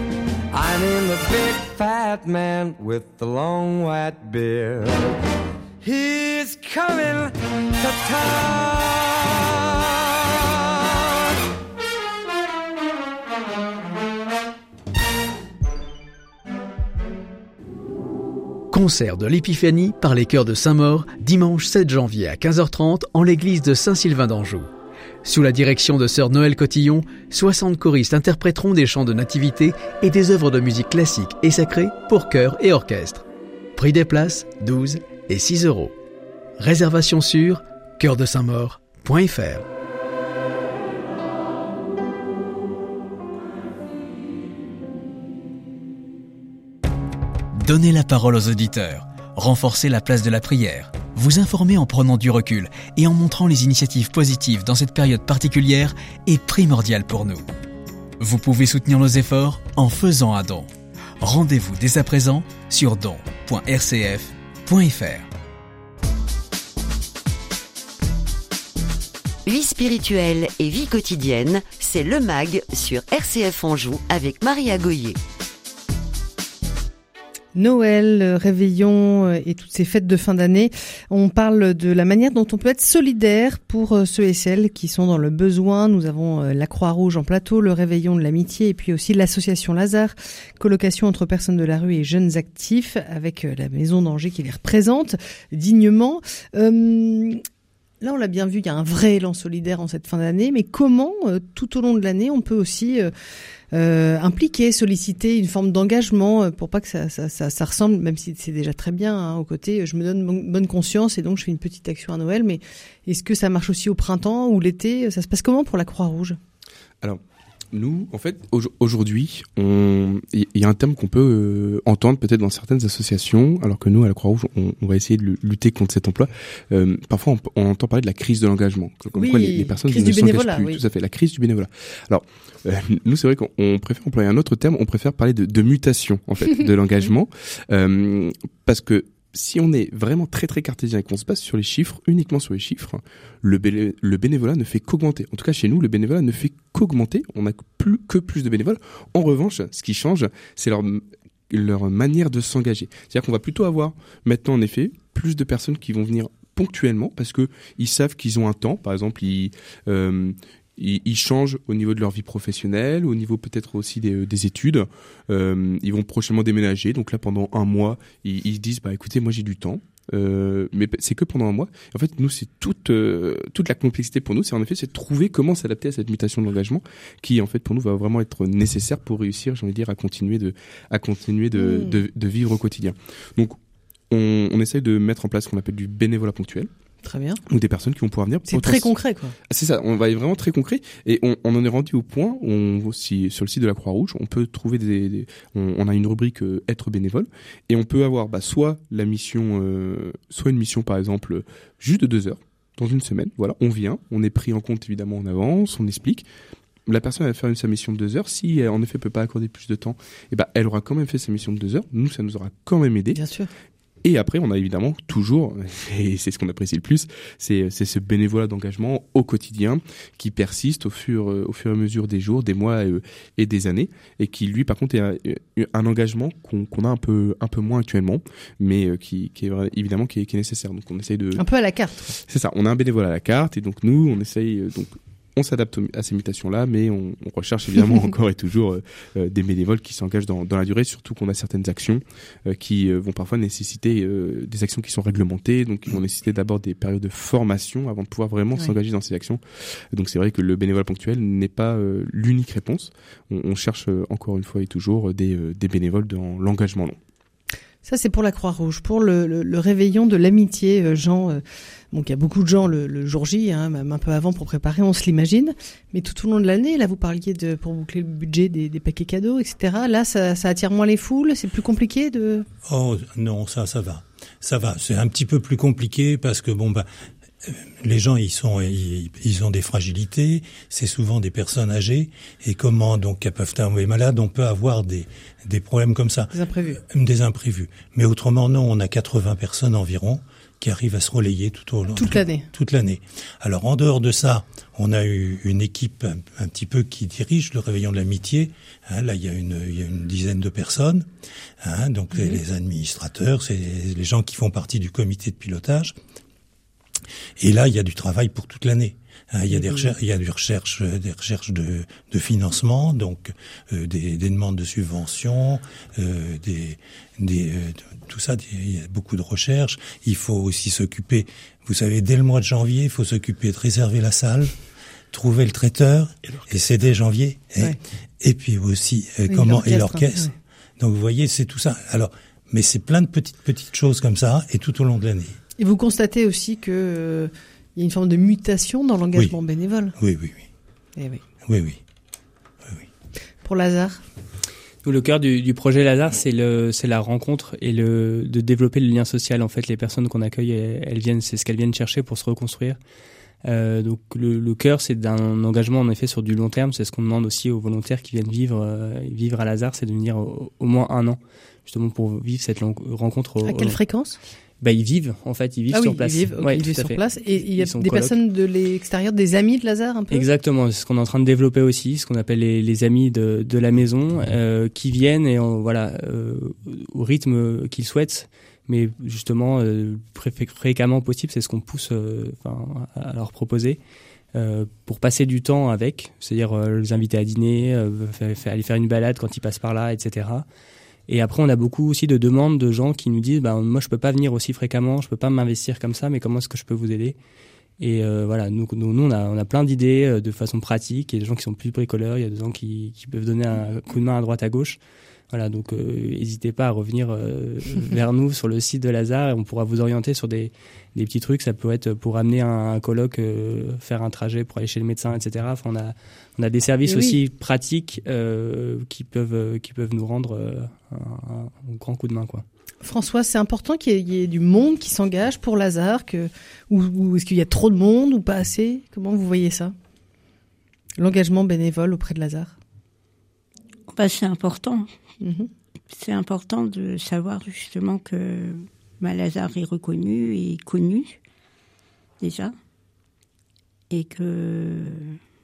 The big fat man with the long white beard. He's coming to town. Concert de l'Épiphanie par les chœurs de Saint-Maur, dimanche 7 janvier à 15h30 en l'église de Saint-Sylvain d'Anjou. Sous la direction de sœur Noël Cotillon, 60 choristes interpréteront des chants de nativité et des œuvres de musique classique et sacrée pour chœur et orchestre. Prix des places 12 et 6 euros. Réservation sur chœurdesaintmaur.fr. Donnez la parole aux auditeurs, renforcez la place de la prière, vous informer en prenant du recul et en montrant les initiatives positives dans cette période particulière est primordial pour nous. Vous pouvez soutenir nos efforts en faisant un don. Rendez-vous dès à présent sur don.rcf.fr. Vie spirituelle et vie quotidienne, c'est le MAG sur RCF Anjou avec Maria Goyer. Noël, réveillon euh, et toutes ces fêtes de fin d'année. On parle de la manière dont on peut être solidaire pour euh, ceux et celles qui sont dans le besoin. Nous avons euh, la Croix-Rouge en plateau, le réveillon de l'amitié et puis aussi l'association Lazare, colocation entre personnes de la rue et jeunes actifs avec la maison d'Angers qui les représente dignement. Là, on l'a bien vu, il y a un vrai élan solidaire en cette fin d'année, mais comment, tout au long de l'année, on peut aussi euh, impliquer, solliciter une forme d'engagement euh, pour pas que ça, ça, ressemble, même si c'est déjà très bien hein, au côté, je me donne bonne conscience et donc je fais une petite action à Noël. Mais est-ce que ça marche aussi au printemps ou l'été? Ça se passe comment pour la Croix-Rouge? Alors, nous, en fait, aujourd'hui, il y a un terme qu'on peut euh, entendre peut-être dans certaines associations, alors que nous, à la Croix-Rouge, on, va essayer de lutter contre cet emploi. Euh, parfois, on, entend parler de la crise de l'engagement, comme quoi les, personnes ne s'engagent plus. Tout à fait, la crise du bénévolat. Alors, euh, nous, c'est vrai qu'on préfère employer un autre terme. On préfère parler de, de mutation, en fait, de l'engagement, parce que si on est vraiment très très cartésien et qu'on se base sur les chiffres, uniquement sur les chiffres, le, bénévolat ne fait qu'augmenter. En tout cas, chez nous, le bénévolat ne fait qu'augmenter. On n'a plus que plus de bénévoles. En revanche, ce qui change, c'est leur leur manière de s'engager. C'est-à-dire qu'on va plutôt avoir maintenant en effet plus de personnes qui vont venir ponctuellement parce que ils savent qu'ils ont un temps. Par exemple, ils, euh, ils, changent au niveau de leur vie professionnelle, au niveau peut-être aussi des, euh, études. Euh, ils vont prochainement déménager, donc là pendant un mois, ils, ils disent bah écoutez, moi j'ai du temps. Euh, mais c'est que pendant un mois. En fait, nous, c'est toute euh, toute la complexité pour nous, c'est en effet, c'est de trouver comment s'adapter à cette mutation de l'engagement, qui en fait pour nous va vraiment être nécessaire pour réussir, j'ai envie de dire, à continuer de à continuer de, mmh. de, de, vivre au quotidien. Donc, on, on essaye de mettre en place ce qu'on appelle du bénévolat ponctuel. Très bien. Ou des personnes qui vont pouvoir venir. C'est très concret, quoi. Ah, c'est ça. On va être vraiment très concret. Et on, on en est rendu au point où on, aussi, sur le site de la Croix-Rouge, on peut trouver des, on, on, a une rubrique euh, être bénévole et on peut avoir, bah, soit la mission, euh, soit une mission, par exemple, juste de deux heures dans une semaine. Voilà. On vient. On est pris en compte, évidemment, en avance. On explique la personne va faire une, sa mission de deux heures. Si elle, en effet peut pas accorder plus de temps, eh ben elle aura quand même fait sa mission de deux heures. Nous, ça nous aura quand même aidé. Bien sûr. Et après, on a évidemment toujours, et c'est ce qu'on apprécie le plus, c'est ce bénévolat d'engagement au quotidien qui persiste au fur, au fur et à mesure des jours, des mois euh, et, des années, et qui lui, par contre, est un, engagement qu'on a un peu, un peu moins actuellement, mais euh, qui, qui est évidemment qui est, qui est, nécessaire. Donc on essaye de un peu à la carte. C'est ça. On a un bénévolat à la carte, et donc nous, on essaye euh, donc on s'adapte à ces mutations-là, mais on, recherche évidemment encore et toujours euh, euh, des bénévoles qui s'engagent dans, la durée, surtout qu'on a certaines actions euh, qui vont parfois nécessiter des actions qui sont réglementées, donc qui vont nécessiter d'abord des périodes de formation avant de pouvoir vraiment s'engager dans ces actions. Donc c'est vrai que le bénévole ponctuel n'est pas l'unique réponse. On, cherche encore une fois et toujours des, bénévoles dans l'engagement long. Ça, c'est pour la Croix-Rouge. Pour le, réveillon de l'amitié, Jean, donc il y a beaucoup de gens le, jour J, hein, même un peu avant pour préparer, on se l'imagine. Mais tout au long de l'année, là vous parliez de pour boucler le budget des, paquets cadeaux, etc. Là, ça, attire moins les foules, c'est plus compliqué de. Oh non, ça, ça va, ça va. C'est un petit peu plus compliqué parce que bon bah les gens ils sont ils, ont des fragilités, c'est souvent des personnes âgées et comment donc elles peuvent tomber malades, on peut avoir des des problèmes comme ça. Des imprévus. Des imprévus. Mais autrement non, on a 80 personnes environ qui arrive à se relayer tout au long toute l'année. Toute l'année. Alors en dehors de ça, on a eu une équipe un, petit peu qui dirige le réveillon de l'amitié. Hein, là, il y, a une, il y a une dizaine de personnes. Hein, donc les, les, administrateurs, c'est les gens qui font partie du comité de pilotage. Et là, il y a du travail pour toute l'année. Hein, il y a des recherches, il y a des recherches, des recherches de, de financement, donc euh, des, des, demandes de subventions, euh, des, des, euh, tout ça. Il y a beaucoup de recherches. Il faut aussi s'occuper. Vous savez, dès le mois de janvier, il faut s'occuper de réserver la salle, trouver le traiteur, et c'est dès janvier. Et, puis aussi comment et l'orchestre. Donc vous voyez, c'est tout ça. Alors, mais c'est plein de petites petites choses comme ça, et tout au long de l'année. Et vous constatez aussi que il y a une forme de mutation dans l'engagement bénévole. Oui, oui, oui. Eh oui. Oui, oui. oui, Pour Lazare le cœur du, du, projet Lazare, c'est le, c'est la rencontre et le de développer le lien social. En fait, les personnes qu'on accueille, elles, viennent, c'est ce qu'elles viennent chercher pour se reconstruire. Euh, donc le, le cœur, c'est d'un engagement en effet sur du long terme. C'est ce qu'on demande aussi aux volontaires qui viennent vivre euh, vivre à Lazare, c'est de venir au, moins un an, justement pour vivre cette rencontre. à quelle fréquence? Bah, ils vivent, en fait, ils vivent ah sur place. Ils vivent, ils vivent sur place. Et il y a des personnes de l'extérieur, des amis de Lazare un peu? Exactement, c'est ce qu'on est en train de développer aussi, ce qu'on appelle les, les, amis de, de la maison, euh, qui viennent et voilà, euh, au rythme qu'ils souhaitent, mais justement, euh, fréquemment possible, c'est ce qu'on pousse euh, à leur proposer. Euh, pour passer du temps avec, c'est-à-dire les inviter à dîner, aller faire une balade quand ils passent par là, etc. Et après, on a beaucoup aussi de demandes de gens qui nous disent, bah, moi, je peux pas venir aussi fréquemment, je peux pas m'investir comme ça, mais comment est-ce que je peux vous aider? Et euh, voilà, nous, nous, nous, on a, on a plein d'idées euh, de façon pratique. Il y a des gens qui sont plus bricoleurs, il y a des gens qui, qui peuvent donner un coup de main à droite, à gauche. Voilà, donc n'hésitez pas à revenir vers nous sur le site de Lazare et on pourra vous orienter sur des, des petits trucs. Ça peut être pour amener un, colloque, faire un trajet pour aller chez le médecin, etc. Enfin, on a on a des services aussi pratiques qui peuvent qui peuvent nous rendre un, un, grand coup de main, quoi. François, c'est important qu'il y, ait du monde qui s'engage pour Lazare, que, ou, est-ce qu'il y a trop de monde ou pas assez? Comment vous voyez ça? L'engagement bénévole auprès de Lazare? Bah, C'est important. Mhm. C'est important de savoir justement que bah, Lazare est reconnu et connu déjà. Et que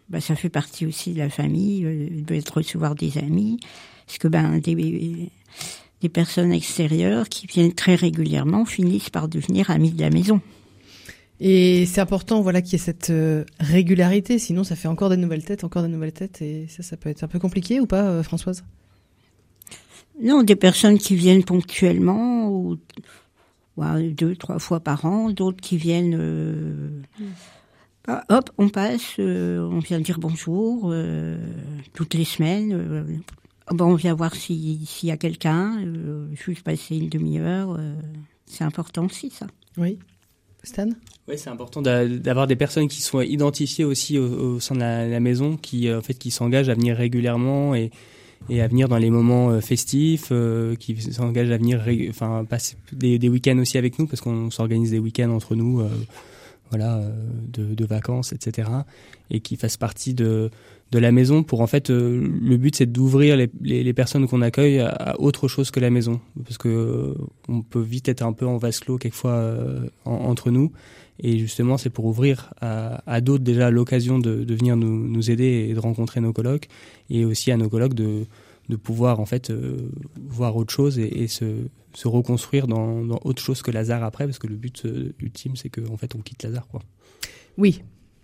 bah, ça fait partie aussi de la famille, euh, de recevoir des amis. Parce que ben, des, des personnes extérieures qui viennent très régulièrement finissent par devenir amis de la maison. Et c'est important, voilà, qu'il y ait cette euh, régularité. Sinon, ça fait encore des nouvelles têtes, encore des nouvelles têtes, et ça, ça peut être un peu compliqué ou pas, euh, Françoise? Non, des personnes qui viennent ponctuellement ou, deux, trois fois par an, d'autres qui viennent. Euh, bah, hop, on passe, on vient dire bonjour toutes les semaines Bon, on vient voir s'il y a quelqu'un, euh, juste passer une demi-heure. Euh, c'est important aussi, ça. Oui. Stan? Oui, c'est important d'avoir des personnes qui soient identifiées aussi au, sein de la, maison, qui euh, en fait qui s'engagent à venir régulièrement et, et à venir dans les moments euh, festifs, qui s'engagent à venir, enfin passer des, week-ends aussi avec nous parce qu'on s'organise des week-ends entre nous, voilà, de, vacances, etc. Et qui fassent partie de de la maison pour en fait euh, le but c'est d'ouvrir les, les, personnes qu'on accueille à, autre chose que la maison parce que euh, on peut vite être un peu en vase clos quelquefois euh, entre nous et justement c'est pour ouvrir à, à d'autres déjà l'occasion de, de, venir nous, nous, aider et de rencontrer nos colocs et aussi à nos colocs de, de pouvoir en fait voir autre chose et, et se, se reconstruire dans, dans, autre chose que Lazare après parce que le but ultime c'est qu'en en fait on quitte Lazare quoi. Oui,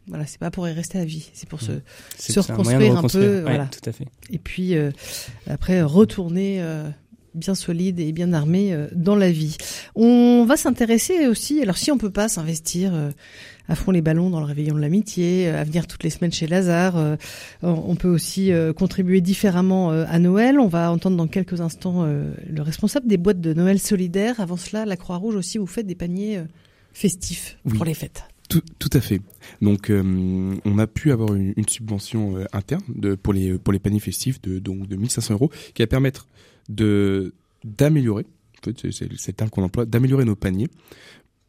voilà, c'est pas pour y rester à vie, c'est pour se, se reconstruire un, peu. voilà. Tout à fait. Et puis euh, après retourner euh, bien solide et bien armé euh, dans la vie. On va s'intéresser aussi. Alors si on peut pas s'investir à fond les ballons dans le réveillon de l'amitié, à venir toutes les semaines chez Lazare, on peut aussi contribuer différemment à Noël. On va entendre dans quelques instants le responsable des boîtes de Noël solidaires. Avant cela, la Croix-Rouge aussi, vous faites des paniers festifs pour les fêtes. Tout, à fait. Donc, euh, on a pu avoir une, subvention euh, interne de, pour les pour les paniers festifs de donc de 1500 euros, qui va permettre de d'améliorer, c'est le terme qu'on emploie, d'améliorer nos paniers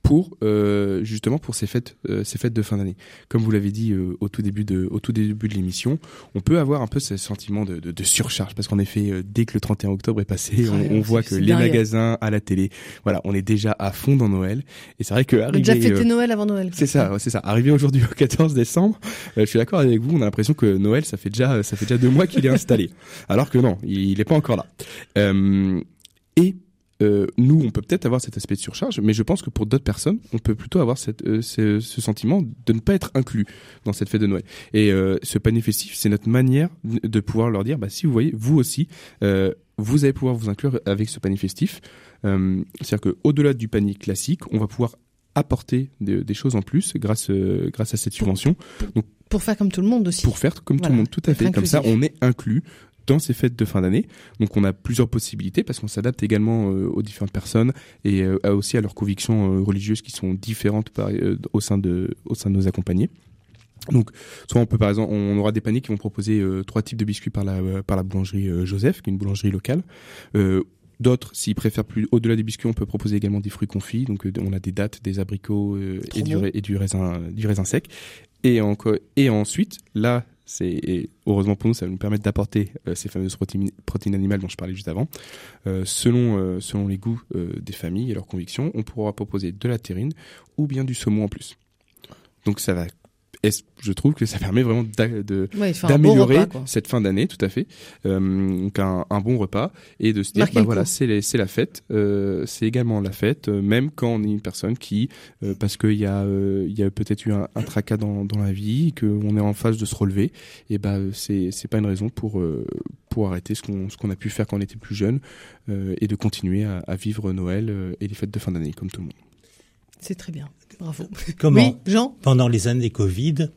pour euh, justement pour ces fêtes euh, ces fêtes de fin d'année. Comme vous l'avez dit euh, au tout début de au tout début de l'émission, on peut avoir un peu ce sentiment de, de, de surcharge parce qu'en effet dès que le 31 octobre est passé, on, on voit que les magasins à la télé, voilà, on est déjà à fond dans Noël et c'est vrai que arriver, déjà fêté Noël avant Noël. C'est ça, c'est ça. Arrivé aujourd'hui au 14 décembre, je suis d'accord avec vous, on a l'impression que Noël ça fait déjà ça fait déjà deux mois qu'il est installé, alors que non, il n'est pas encore là. et euh, nous, on peut peut-être avoir cet aspect de surcharge, mais je pense que pour d'autres personnes, on peut plutôt avoir cette, euh, ce, ce, sentiment de ne pas être inclus dans cette fête de Noël. Et euh, ce panier festif, c'est notre manière de pouvoir leur dire, bah, si vous voyez, vous aussi, vous allez pouvoir vous inclure avec ce panier festif. C'est-à-dire qu'au-delà du panier classique, on va pouvoir apporter des, des choses en plus grâce grâce à cette subvention. Donc, pour faire comme tout le monde aussi. Pour faire comme tout le monde, tout à fait. Comme ça, on est inclus dans ces fêtes de fin d'année. Donc on a plusieurs possibilités parce qu'on s'adapte également euh, aux différentes personnes et euh, aussi à leurs convictions euh, religieuses qui sont différentes par, au sein de au sein de nos accompagnés. Donc, soit on peut par exemple, on aura des paniers qui vont proposer trois types de biscuits par la par la boulangerie Joseph, qui est une boulangerie locale. D'autres, s'ils préfèrent plus, au-delà des biscuits, on peut proposer également des fruits confits. Donc, on a des dattes, des abricots et, du, et du raisin, du raisin sec. Et, encore, et ensuite, là, c'est heureusement pour nous, ça va nous permettre d'apporter euh, ces fameuses protéines, protéines, animales dont je parlais juste avant. Euh, selon euh, selon les goûts des familles et leurs convictions, on pourra proposer de la terrine ou bien du saumon en plus. Donc ça va je trouve que ça permet vraiment d'améliorer cette fin d'année, tout à fait. Euh, donc un, un, bon repas et de se dire, bah voilà, c'est la fête, euh, c'est également la fête, euh, même quand on est une personne qui, parce qu'il y a il y a peut-être eu un, un tracas dans, dans la vie, qu'on est en phase de se relever, et bah c'est c'est pas une raison pour pour arrêter ce qu'on ce qu'on a pu faire quand on était plus jeune et de continuer à, à vivre Noël et les fêtes de fin d'année comme tout le monde. C'est très bien. Bravo. Comment, Jean? pendant les années Covid,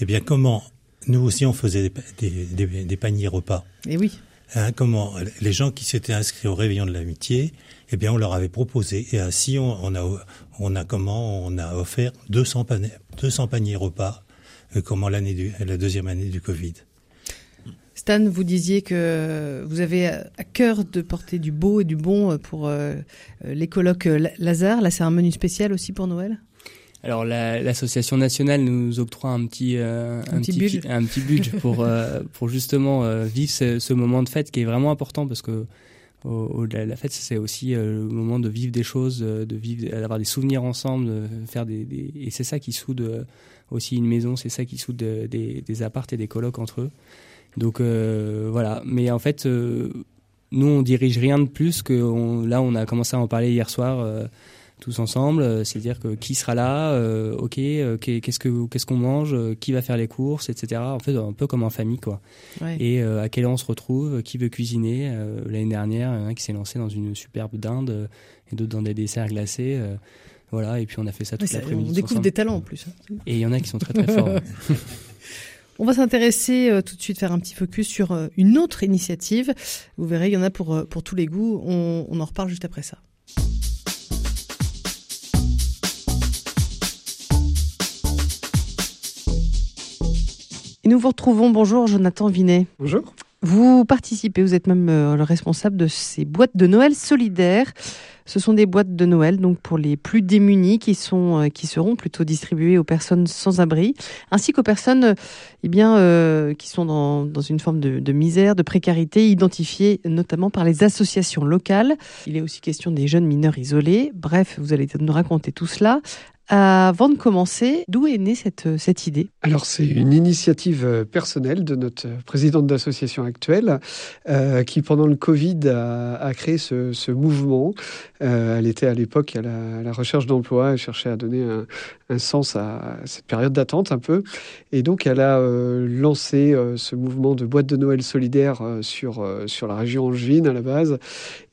eh bien, comment nous aussi on faisait des, des, des, paniers repas? Et eh oui. Hein, comment les gens qui s'étaient inscrits au réveillon de l'amitié, eh bien, on leur avait proposé et ainsi on, on a on a comment on a offert 200 paniers, 200 paniers repas, euh, comment l'année du la deuxième année du Covid. Stan, vous disiez que vous avez à cœur de porter du beau et du bon pour euh, les colloques Lazare. Là, c'est un menu spécial aussi pour Noël? Alors l'association nationale nous octroie un petit euh, un, petit, budget, un petit budget pour euh, pour justement euh, vivre ce, ce, moment de fête qui est vraiment important parce que au-delà de la fête c'est aussi le moment de vivre des choses, de vivre d'avoir des souvenirs ensemble, de faire des, des et c'est ça qui soude aussi une maison, c'est ça qui soude des des appartes et des colocs entre eux. Donc voilà, mais en fait nous on dirige rien de plus que on, là on a commencé à en parler hier soir tous ensemble, euh, c'est-à-dire que qui sera là, euh, ok, euh, qu'est-ce que qu'est-ce qu'on mange, qui va faire les courses, etc. En fait, un peu comme en famille, quoi. Et à quelle heure on se retrouve, qui veut cuisiner. L'année dernière, il y en a qui s'est lancé dans une superbe dinde et d'autres dans des desserts glacés. voilà, et puis on a fait ça toute l'après-midi. On découvre des talents en plus. Hein. Et il y en a qui sont très très forts. On va s'intéresser tout de suite, faire un petit focus sur une autre initiative. Vous verrez, il y en a pour, pour tous les goûts. On, on en reparle juste après ça. Et nous vous retrouvons. Bonjour Jonathan Vinet. Bonjour. Vous participez, vous êtes même euh, le responsable de ces boîtes de Noël solidaires. Ce sont des boîtes de Noël donc pour les plus démunis qui sont euh, qui seront plutôt distribuées aux personnes sans abri, ainsi qu'aux personnes eh bien euh, qui sont dans, une forme de, misère, de précarité, identifiées notamment par les associations locales. Il est aussi question des jeunes mineurs isolés. Bref, vous allez nous raconter tout cela. Avant de commencer, d'où est née cette, cette idée? Alors c'est une initiative euh, personnelle de notre présidente d'association actuelle euh, qui pendant le Covid a, a créé ce mouvement. Euh, elle était à l'époque à la, recherche d'emploi, elle cherchait à donner un, sens à cette période d'attente un peu. Et donc elle a euh, lancé euh, ce mouvement de boîte de Noël solidaire sur, sur la région angevine à la base.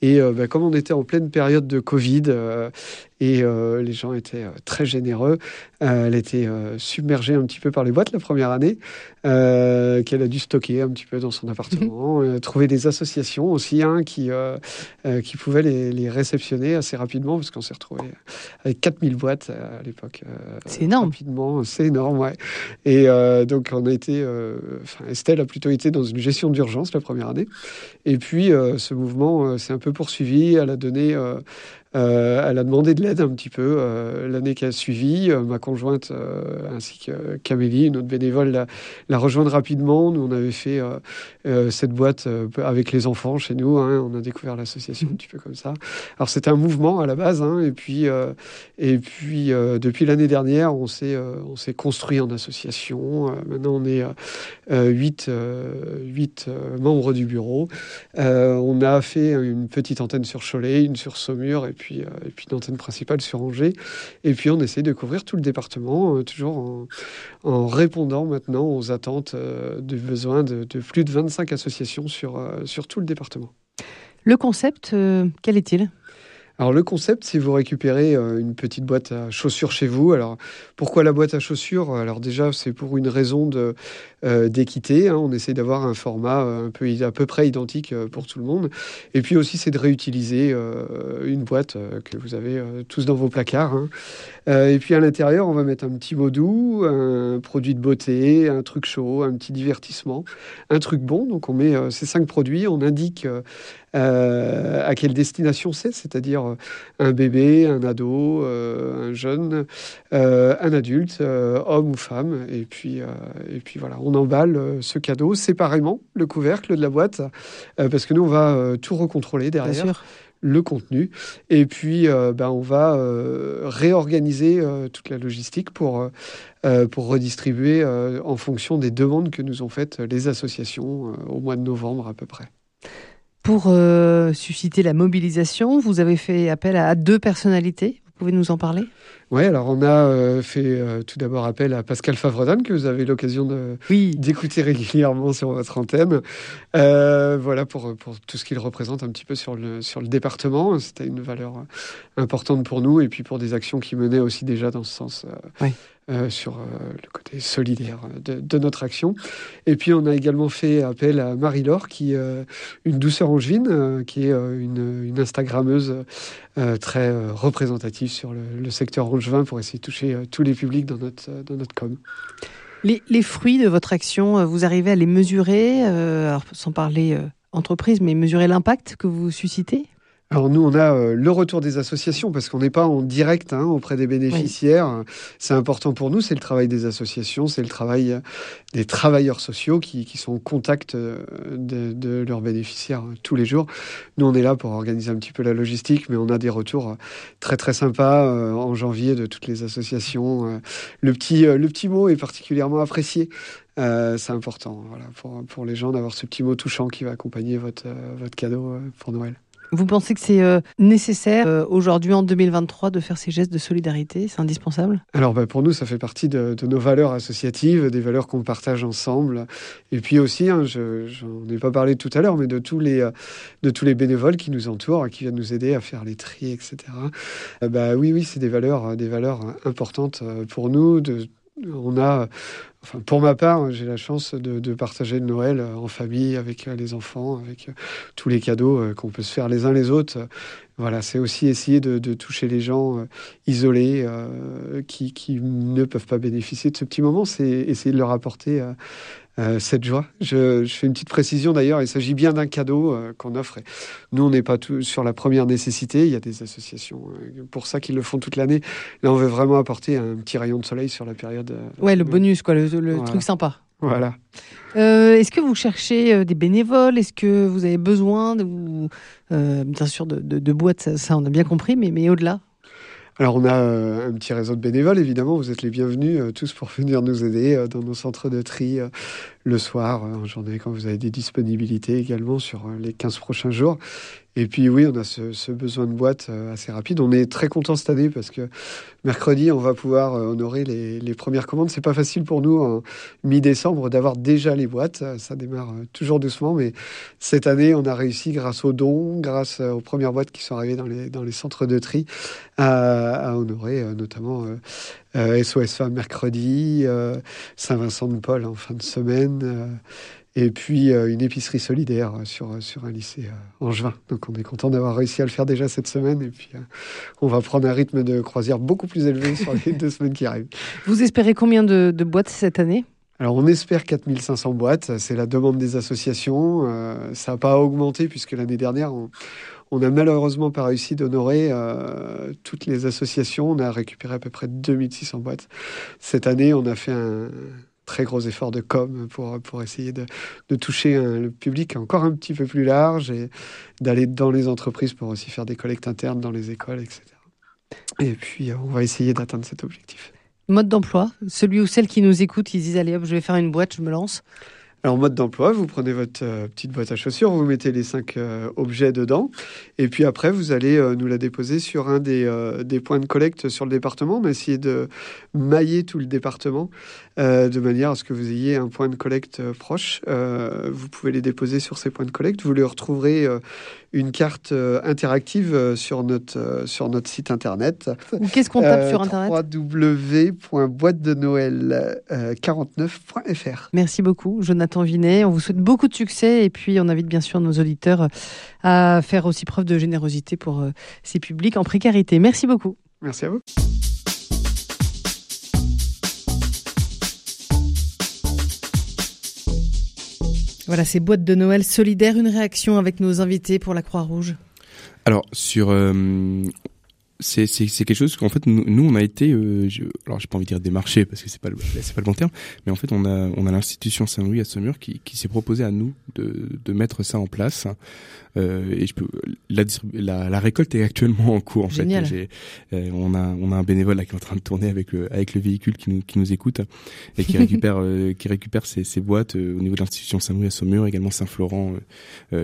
Et bah, comme on était en pleine période de Covid, et les gens étaient très généreux. Euh, elle était submergée un petit peu par les boîtes la première année, qu'elle a dû stocker un petit peu dans son appartement, mhm. trouver des associations aussi hein, qui, qui pouvaient les, les, réceptionner assez rapidement, parce qu'on s'est retrouvé avec 4000 boîtes à l'époque. c'est énorme. Rapidement, c'est énorme, ouais. Et donc on a été, Estelle a plutôt été dans une gestion d'urgence la première année. Et puis ce mouvement s'est un peu poursuivi. Elle a donné euh, elle a demandé de l'aide un petit peu euh, l'année qui a suivi. Euh, ma conjointe ainsi que Camélie, une autre bénévole, l'a, l'a rejointe rapidement. Nous, on avait fait cette boîte avec les enfants chez nous. Hein. on a découvert l'association un petit peu comme ça. Alors c'était un mouvement à la base, hein, et puis et puis depuis l'année dernière, on s'est on construit en association. maintenant, on est huit huit membres du bureau. on a fait une petite antenne sur Cholet, une sur Saumur, puis, euh, et puis une antenne principale sur Angers. Et puis on essaie de couvrir tout le département, euh, toujours en, répondant maintenant aux attentes euh, du besoin de, de, plus de 25 associations sur, sur tout le département. Le concept, quel est-il? Alors le concept, c'est vous récupérez euh, une petite boîte à chaussures chez vous. Alors pourquoi la boîte à chaussures? Alors déjà, c'est pour une raison euh, d'équité. Hein. On essaie d'avoir un format euh, un peu à peu près identique pour tout le monde. Et puis aussi, c'est de réutiliser une boîte que vous avez tous dans vos placards. Hein. et puis à l'intérieur, on va mettre un petit mot doux, un produit de beauté, un truc chaud, un petit divertissement, un truc bon. Donc on met ces cinq produits, on indique euh, à quelle destination c'est, c'est-à-dire euh, un bébé, un ado, euh, un jeune, un adulte, homme ou femme. Et puis, et puis voilà, on emballe ce cadeau séparément, le couvercle de la boîte, parce que nous, on va tout recontrôler derrière le contenu. Et puis, ben, on va réorganiser toute la logistique pour, pour redistribuer en fonction des demandes que nous ont faites les associations au mois de novembre à peu près. Pour euh, susciter la mobilisation, vous avez fait appel à deux personnalités. Vous pouvez nous en parler? Oui, alors on a euh, fait euh, tout d'abord appel à Pascal Favredan, que vous avez l'occasion de, d'écouter régulièrement sur votre antenne. voilà, pour, pour tout ce qu'il représente un petit peu sur le, sur le département. C'était une valeur importante pour nous et puis pour des actions qui menaient aussi déjà dans ce sens sur le côté solidaire de, notre action. Et puis on a également fait appel à Marie-Laure, qui une douceur angevine, qui est une, Instagrammeuse très représentative sur le, secteur angevin pour essayer de toucher tous les publics dans notre, dans notre com. Les, fruits de votre action, euh, vous arrivez à les mesurer, euh, sans parler euh, entreprise, mais mesurer l'impact que vous suscitez? Alors nous, on a euh, le retour des associations parce qu'on n'est pas en direct hein, auprès des bénéficiaires. C'est important pour nous, c'est le travail des associations, c'est le travail euh, des travailleurs sociaux qui, qui sont en contact euh, de, de, leurs bénéficiaires tous les jours. Nous, on est là pour organiser un petit peu la logistique, mais on a des retours très très sympas en janvier de toutes les associations. Le petit, le petit mot est particulièrement apprécié. c'est important voilà, pour, pour les gens d'avoir ce petit mot touchant qui va accompagner votre, votre cadeau pour Noël. Vous pensez que c'est euh, nécessaire euh, aujourd'hui en 2023 de faire ces gestes de solidarité? C'est indispensable? Alors bah, pour nous, ça fait partie de, nos valeurs associatives, des valeurs qu'on partage ensemble. Et puis aussi, hein, je n'en ai pas parlé tout à l'heure, mais de tous, les, euh, de tous les bénévoles qui nous entourent, qui viennent nous aider à faire les tris, etc. bah, oui, oui, c'est des valeurs, des valeurs importantes pour nous. On a Enfin, pour ma part, j'ai la chance de, partager le Noël euh, en famille avec euh, les enfants, avec euh, tous les cadeaux qu'on peut se faire les uns les autres. Voilà, c'est aussi essayer de, toucher les gens isolés qui, ne peuvent pas bénéficier de ce petit moment. C'est essayer de leur apporter cette joie. Je, fais une petite précision d'ailleurs, il s'agit bien d'un cadeau euh, qu'on offre. nous, on n'est pas tout sur la première nécessité, il y a des associations euh, pour ça qui le font toute l'année. Là, on veut vraiment apporter un petit rayon de soleil sur la période. ouais, le bonus, quoi, le, truc sympa. Voilà. Est-ce que vous cherchez des bénévoles? Est-ce que vous avez besoin de, bien sûr de, de, boîtes? Ça, ça, on a bien compris, mais, mais au-delà alors on a euh, un petit réseau de bénévoles, évidemment, vous êtes les bienvenus euh, tous pour venir nous aider euh, dans nos centres de tri le soir, en journée, quand vous avez des disponibilités également sur les 15 prochains jours. Et puis oui, on a ce, besoin de boîte euh, assez rapide. On est très content cette année parce que mercredi, on va pouvoir euh, honorer les, premières commandes. C'est pas facile pour nous en mi-décembre d'avoir déjà les boîtes. Ça démarre euh, toujours doucement, mais cette année, on a réussi grâce aux dons, grâce aux premières boîtes qui sont arrivées dans les centres de tri, à, honorer notamment SOS Femmes mercredi, Saint-Vincent de Paul en fin de semaine et puis euh, une épicerie solidaire sur, sur un lycée euh, angevin. Donc on est content d'avoir réussi à le faire déjà cette semaine et puis euh, on va prendre un rythme de croisière beaucoup plus élevé sur les deux semaines qui arrivent. Vous espérez combien de, boîtes cette année? Alors on espère 4500 boîtes, c'est la demande des associations. ça n'a pas augmenté puisque l'année dernière, on, n'a malheureusement pas réussi d'honorer toutes les associations. On a récupéré à peu près 2600 boîtes. Cette année, on a fait un, très gros efforts de com pour, pour essayer de, de toucher un, le public encore un petit peu plus large et d'aller dans les entreprises pour aussi faire des collectes internes dans les écoles, etc. Et puis, on va essayer d'atteindre cet objectif. Mode d'emploi, celui ou celle qui nous écoute, ils disent allez hop, je vais faire une boîte, je me lance. Alors, mode d'emploi, vous prenez votre euh, petite boîte à chaussures, vous mettez les cinq euh, objets dedans, et puis après, vous allez euh, nous la déposer sur un des, des, points de collecte sur le département. On a essayé de mailler tout le département de manière à ce que vous ayez un point de collecte proche. vous pouvez les déposer sur ces points de collecte. Vous les retrouverez une carte interactive sur notre, sur notre site internet. Qu'est-ce qu'on tape sur internet? Www.boîte-de-noël49.fr. Merci beaucoup, Jonathan Vinet. On vous souhaite beaucoup de succès et puis on invite bien sûr nos auditeurs à faire aussi preuve de générosité pour ces publics en précarité. Merci beaucoup. Merci à vous. Voilà, ces boîtes de Noël solidaires, une réaction avec nos invités pour la Croix-Rouge? Alors, sur, euh, c'est quelque chose qu'en fait nous, nous, on a été euh, je, alors j'ai pas envie de dire démarché parce que c'est pas le c'est pas le bon terme mais en fait on a on a l'institution Saint-Louis à Saumur qui, qui s'est proposé à nous de, de mettre ça en place euh, et je peux la, la, la récolte est actuellement en cours en Génial. fait euh, on a on a un bénévole là qui est en train de tourner avec le avec le véhicule qui nous qui nous écoute et qui récupère euh, qui récupère ces, ces boîtes euh, au niveau de l'institution Saint-Louis à Saumur également Saint-Florent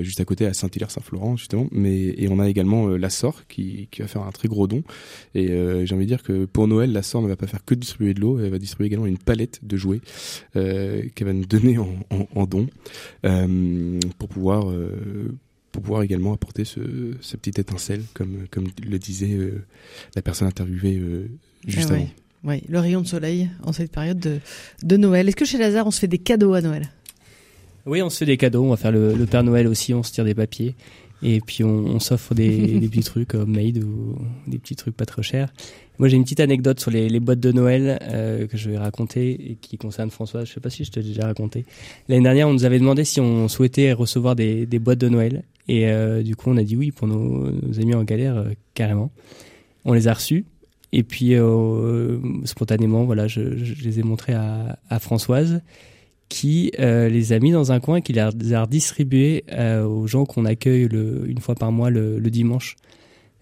juste à côté à Saint-Hilaire-Saint-Florent justement mais et on a également la SOR qui qui va faire un très gros et euh, j'ai envie de dire que pour Noël, la SOR ne va pas faire que distribuer de l'eau, elle va distribuer également une palette de jouets euh, qu'elle va nous donner en, en, don euh, pour pouvoir pour pouvoir également apporter ce, ce, petite étincelle, comme, comme le disait la personne interviewée juste ah avant. Oui, le rayon de soleil en cette période de, de Noël. Est-ce que chez Lazare, on se fait des cadeaux à Noël? Oui, on se fait des cadeaux. On va faire le, le Père Noël aussi. On se tire des papiers. Et puis on, on s'offre des, des, petits trucs homemade ou des petits trucs pas trop chers. Moi j'ai une petite anecdote sur les, les boîtes de Noël euh, que je vais raconter et qui concerne François. Je sais pas si je t'ai déjà raconté. L'année dernière on nous avait demandé si on souhaitait recevoir des, des boîtes de Noël et euh, du coup on a dit oui pour nos, nos amis en galère euh, carrément. On les a reçus et puis euh, spontanément voilà je, je, les ai montrés à, à Françoise qui euh, les a mis dans un coin et qui les a redistribués euh, aux gens qu'on accueille le, une fois par mois le, le dimanche.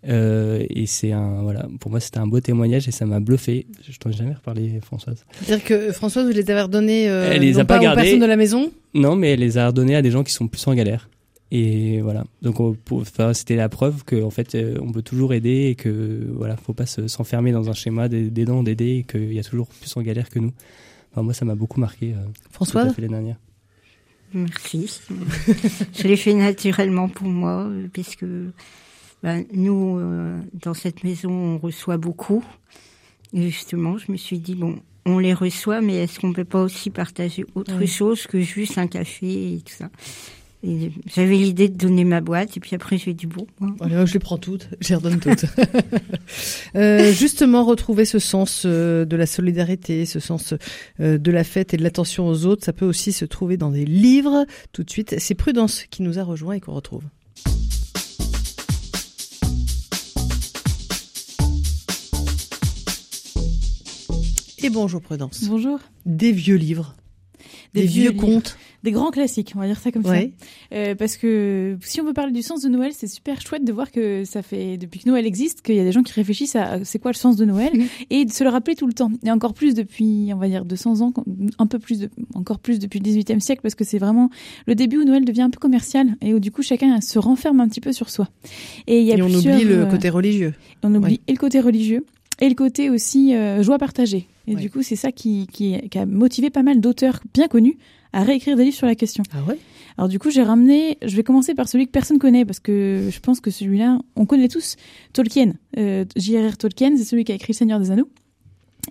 Euh, et c'est un voilà, pour moi c'était un beau témoignage et ça m'a bluffé. Je t'en ai jamais reparlé, Françoise. C'est-à-dire que Françoise, vous les avez redonnés elle les a pas, aux gardés. personnes de la maison? Non, mais elle les a redonnés à des gens qui sont plus en galère. Et voilà. Donc enfin, c'était la preuve que en fait on peut toujours aider et que voilà, faut pas se- s'enfermer dans un schéma d'aidant, d'aider et qu'il y a toujours plus en galère que nous. Enfin, moi ça m'a beaucoup marqué. Euh, tout à fait l'année dernière. Merci. je l'ai fait naturellement pour moi, puisque ben, nous, euh, dans cette maison, on reçoit beaucoup. Et justement, je me suis dit, bon, on les reçoit, mais est-ce qu'on peut pas aussi partager autre Oui. chose que juste un café et tout ça? J'avais l'idée de donner ma boîte, et puis après, j'ai dit, bon, je les prends toutes, je les redonne toutes. Euh, justement, retrouver ce sens euh, de la solidarité, ce sens euh, de la fête et de l'attention aux autres, ça peut aussi se trouver dans des livres. Tout de suite, c'est Prudence qui nous a rejoint et qu'on retrouve. Et bonjour Prudence. Bonjour. Des vieux livres, des, vieux, livres. contes. Des grands classiques, on va dire ça comme Ouais. ça. Euh, parce que si on veut parler du sens de Noël, c'est super chouette de voir que ça fait depuis que Noël existe qu'il y a des gens qui réfléchissent à c'est quoi le sens de Noël Mhm. et de se le rappeler tout le temps. Et encore plus depuis, on va dire 200 ans, un peu plus de, encore plus depuis le 18e siècle parce que c'est vraiment le début où Noël devient un peu commercial et où du coup chacun se renferme un petit peu sur soi. Et, y a Et on oublie le euh, côté religieux. on oublie Ouais. et le côté religieux et le côté aussi euh, joie partagée. Et Ouais. du coup, c'est ça qui, qui, qui a motivé pas mal d'auteurs bien connus à réécrire des livres sur la question. Ah ouais? Alors du coup, j'ai ramené, je vais commencer par celui que personne connaît parce que je pense que celui-là, on connaît tous, Tolkien. Euh, J.R.R. Tolkien, c'est celui qui a écrit Le Seigneur des Anneaux.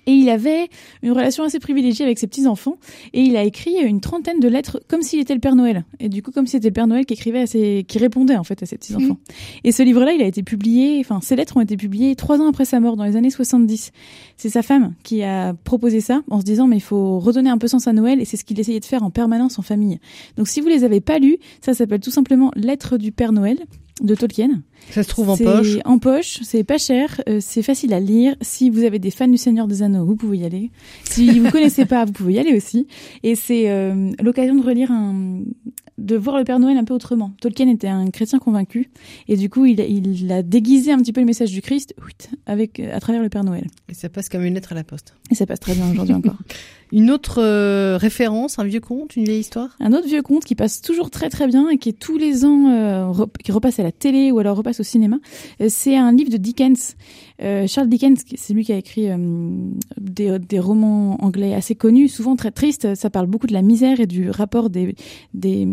Et il avait une relation assez privilégiée avec ses petits-enfants. Et il a écrit une trentaine de lettres comme s'il était le Père Noël. Et du coup, comme si c'était le Père Noël qui écrivait à ses, qui répondait en fait à ses petits-enfants. Et ce livre-là, il a été publié, enfin, ces lettres ont été publiées trois ans après sa mort, dans les années 70. C'est sa femme qui a proposé ça, en se disant, mais il faut redonner un peu sens à Noël, et c'est ce qu'il essayait de faire en permanence en famille. Donc si vous les avez pas lus, ça s'appelle tout simplement Lettres du Père Noël de Tolkien. Ça se trouve en C'est poche. En poche, c'est pas cher, euh, c'est facile à lire. Si vous avez des fans du Seigneur des Anneaux, vous pouvez y aller. Si vous connaissez pas, vous pouvez y aller aussi. Et c'est euh, l'occasion de relire un, de voir le Père Noël un peu autrement. Tolkien était un chrétien convaincu, et du coup, il, a- il a déguisé un petit peu le message du Christ avec à travers le Père Noël. Et ça passe comme une lettre à la poste. Et ça passe très bien aujourd'hui encore. Une autre euh, référence, un vieux conte, une vieille histoire? Un autre vieux conte qui passe toujours très très bien et qui est tous les ans euh, rep- qui repasse à la télé ou alors repasse au cinéma, euh, c'est un livre de Dickens. Euh, Charles Dickens, c'est lui qui a écrit euh, des, des romans anglais assez connus, souvent très tristes. Ça parle beaucoup de la misère et du rapport des, des,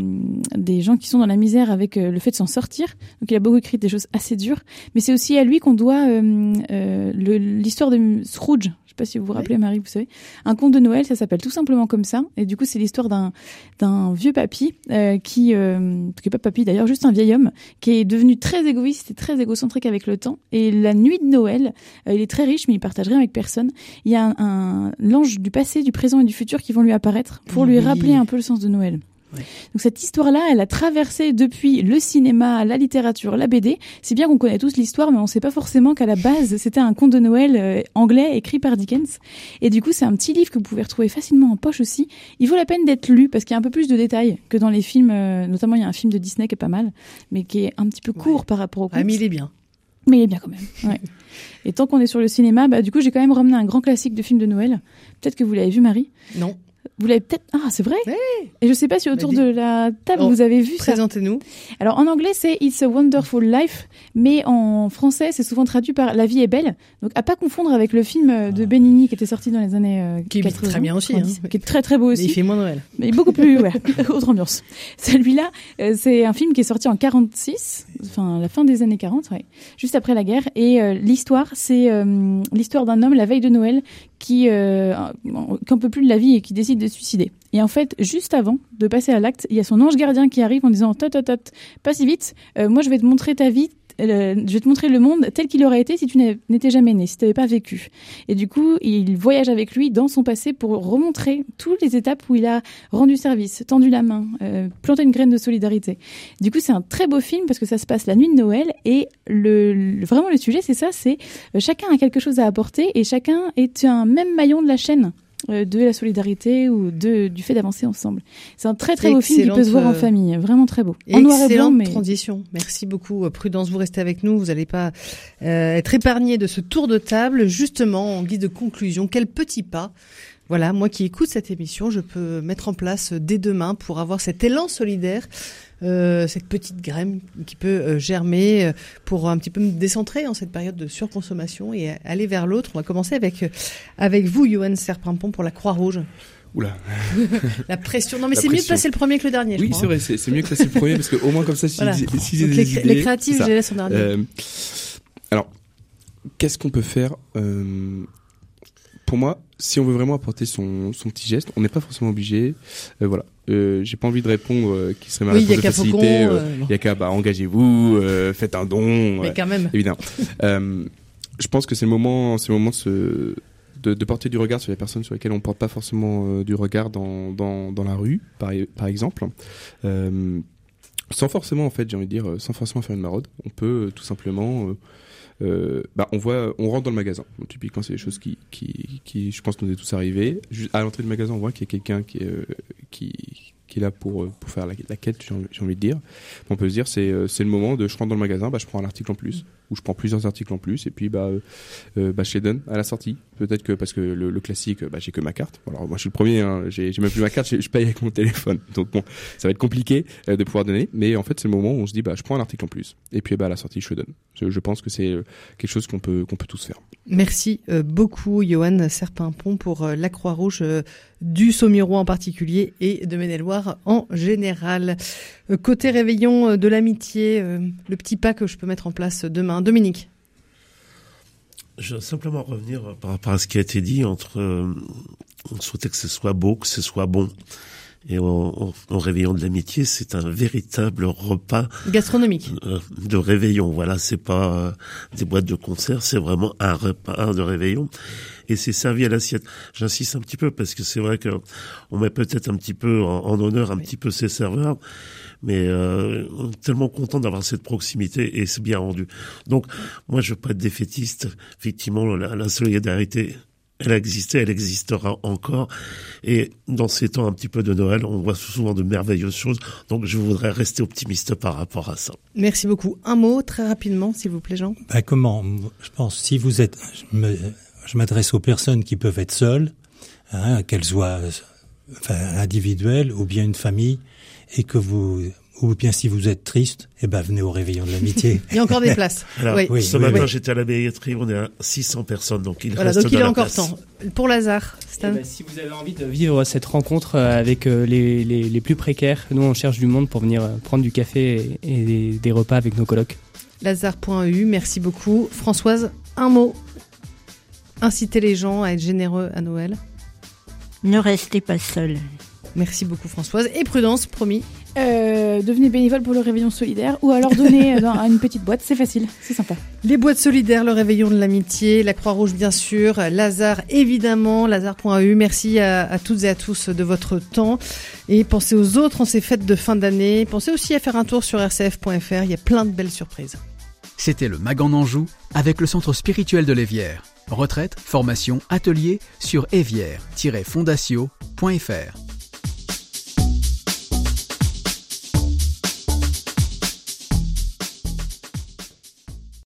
des gens qui sont dans la misère avec euh, le fait de s'en sortir. Donc il a beaucoup écrit des choses assez dures. Mais c'est aussi à lui qu'on doit euh, l'histoire de Scrooge. Je sais pas si vous vous rappelez, Marie, vous savez. Un conte de Noël, ça s'appelle tout simplement comme ça. Et du coup, c'est l'histoire d'un d'un vieux papy euh, qui, euh, qui est pas papy d'ailleurs, juste un vieil homme qui est devenu très égoïste et très égocentrique avec le temps. Et la nuit de Noël, euh, il est très riche, mais il partage rien avec personne. Il y a un, un l'ange du passé, du présent et du futur qui vont lui apparaître pour lui rappeler un peu le sens de Noël. Ouais. Donc cette histoire-là, elle a traversé depuis le cinéma, la littérature, la BD. C'est bien qu'on connaît tous l'histoire, mais on ne sait pas forcément qu'à la base, c'était un conte de Noël euh, anglais écrit par Dickens. Et du coup, c'est un petit livre que vous pouvez retrouver facilement en poche aussi. Il vaut la peine d'être lu parce qu'il y a un peu plus de détails que dans les films. euh, notamment, il y a un film de Disney qui est pas mal, mais qui est un petit peu court Ouais. par rapport au conte. Ah, mais il est bien. Mais il est bien quand même. Ouais. Et tant qu'on est sur le cinéma, bah, du coup, j'ai quand même ramené un grand classique de film de Noël. Peut-être que vous l'avez vu, Marie. Non. Vous l'avez peut-être. Ah, c'est vrai? Et je sais pas si autour dis- de la table Oh, vous avez vu ça. Présentez-nous. Alors en anglais c'est It's a Wonderful Life, mais en français c'est souvent traduit par La vie est belle. Donc à pas confondre avec le film euh, de Benigni qui était sorti dans les années euh, Qui est 80, très bien aussi, hein. 90, qui est très très beau Mais aussi. il fait moins Noël. Mais beaucoup plus, ouais, autre ambiance. Celui-là, euh, c'est un film qui est sorti en 46, enfin la fin des années 40, ouais, juste après la guerre. Et euh, l'histoire, c'est l'histoire d'un homme la veille de Noël qui euh, peut plus de la vie et qui décide de se suicider. Et en fait, juste avant de passer à l'acte, il y a son ange gardien qui arrive en disant tot tot tot, pas si vite. Euh, moi, je vais te montrer ta vie je vais te montrer le monde tel qu'il aurait été si tu n'étais jamais né, si tu n'avais pas vécu. Et du coup, il voyage avec lui dans son passé pour remontrer toutes les étapes où il a rendu service, tendu la main, euh, planté une graine de solidarité. Du coup, c'est un très beau film parce que ça se passe la nuit de Noël et vraiment le sujet, c'est ça, c'est euh, chacun a quelque chose à apporter et chacun est un même maillon de la chaîne. Euh, de la solidarité ou de, du fait d'avancer ensemble. C'est un très très beau film qui peut se voir en euh, famille, vraiment très beau. En noir et blanc, mais... transition. Merci beaucoup. Euh, Prudence, vous restez avec nous. Vous n'allez pas être épargné de ce tour de table. Justement, en guise de conclusion, quel petit pas voilà, moi qui écoute cette émission, je peux mettre en place dès demain pour avoir cet élan solidaire euh, cette petite graine qui peut euh, germer euh, pour un petit peu me décentrer en cette période de surconsommation et aller vers l'autre. On va commencer avec avec vous, Johan Serpimpon, pour la Croix-Rouge. Oula. la pression. Non, mais c'est mieux de passer le premier que le dernier. Oui, c'est vrai, c'est mieux que passer le premier parce qu'au moins comme ça, si, si les, les, créatifs, je les laisse en dernier. alors, qu'est-ce qu'on peut faire Pour moi, si on veut vraiment apporter son, son petit geste, on n'est pas forcément obligé. voilà, euh, j'ai pas envie de répondre euh, qui serait ma oui, réponse de facilité. Il euh, y a qu'à bah, engagez-vous, faites un don. Mais quand même. Évidemment. je pense que c'est le moment, c'est le moment de, se, de, de, porter du regard sur les personnes sur lesquelles on porte pas forcément du regard dans, dans, dans la rue, par, par exemple. sans forcément, en fait, j'ai envie de dire, sans forcément faire une maraude. On peut tout simplement euh, bah, on voit, on rentre dans le magasin. Typiquement, c'est des choses qui, qui, je pense, nous est tous arrivé. À l'entrée du magasin, on voit qu'il y a quelqu'un qui, euh, qui, est là pour, euh, faire la, quête, j'ai envie de dire. On peut se dire, c'est, c'est le moment de, je rentre dans le magasin, bah, je prends un article en plus je prends plusieurs articles en plus et puis bah, euh, euh, bah je les donne à la sortie. Peut-être que parce que le, classique, bah, j'ai que ma carte. Alors moi je suis le premier, hein, j'ai, même plus ma carte, je, paye avec mon téléphone. Donc bon, ça va être compliqué euh, de pouvoir donner, mais en fait c'est le moment où on se dit bah je prends un article en plus et puis bah à la sortie je le donne. Je, pense que c'est quelque chose qu'on peut qu'on peut tous faire. Merci beaucoup Johan Serpimpon pour la Croix-Rouge du Saumurois en particulier et de Maine-et-Loire en général. côté réveillon de l'amitié, le petit pas que je peux mettre en place demain Dominique. Je veux simplement revenir par rapport à ce qui a été dit entre euh, on souhaitait que ce soit beau, que ce soit bon. Et au, réveillon de l'amitié, c'est un véritable repas gastronomique euh, de réveillon. Voilà, c'est pas euh, des boîtes de concert, c'est vraiment un repas de réveillon. Et c'est servi à l'assiette. J'insiste un petit peu parce que c'est vrai que on met peut-être un petit peu en, honneur un petit peu ces serveurs, mais euh, on est tellement content d'avoir cette proximité et c'est bien rendu. Donc moi je veux pas être défaitiste. Effectivement, la, la solidarité elle a existé, elle existera encore. Et dans ces temps un petit peu de Noël, on voit souvent de merveilleuses choses. Donc je voudrais rester optimiste par rapport à ça. Merci beaucoup. Un mot très rapidement, s'il vous plaît, Jean. Ben comment? Je pense si vous êtes, je m'adresse aux personnes qui peuvent être seules, hein, qu'elles soient enfin, individuelles ou bien une famille, et que vous ou bien si vous êtes triste, eh ben venez au réveillon de l'amitié. il y a encore des places. oui. Ce matin, j'étais à la billetterie, on est à 600 personnes, donc il voilà, reste donc il est encore temps. Pour Lazare, eh ben, si vous avez envie de vivre cette rencontre euh, avec euh, les, les, les, plus précaires, nous on cherche du monde pour venir euh, prendre du café et, des, des, repas avec nos colocs. Lazare.eu, merci beaucoup. Françoise, un mot. Inciter les gens à être généreux à Noël. Ne restez pas seul. Merci beaucoup Françoise. Et prudence, promis. Euh, devenez bénévole pour le réveillon solidaire ou alors donnez dans une petite boîte, c'est facile, c'est sympa. Les boîtes solidaires, le réveillon de l'amitié, la Croix-Rouge bien sûr, Lazare évidemment, Lazare.eu. Merci à, à, toutes et à tous de votre temps et pensez aux autres en ces fêtes de fin d'année. Pensez aussi à faire un tour sur rcf.fr, il y a plein de belles surprises. C'était le Mag en Anjou avec le centre spirituel de l'Évière. Retraite, formation, atelier sur évière-fondatio.fr.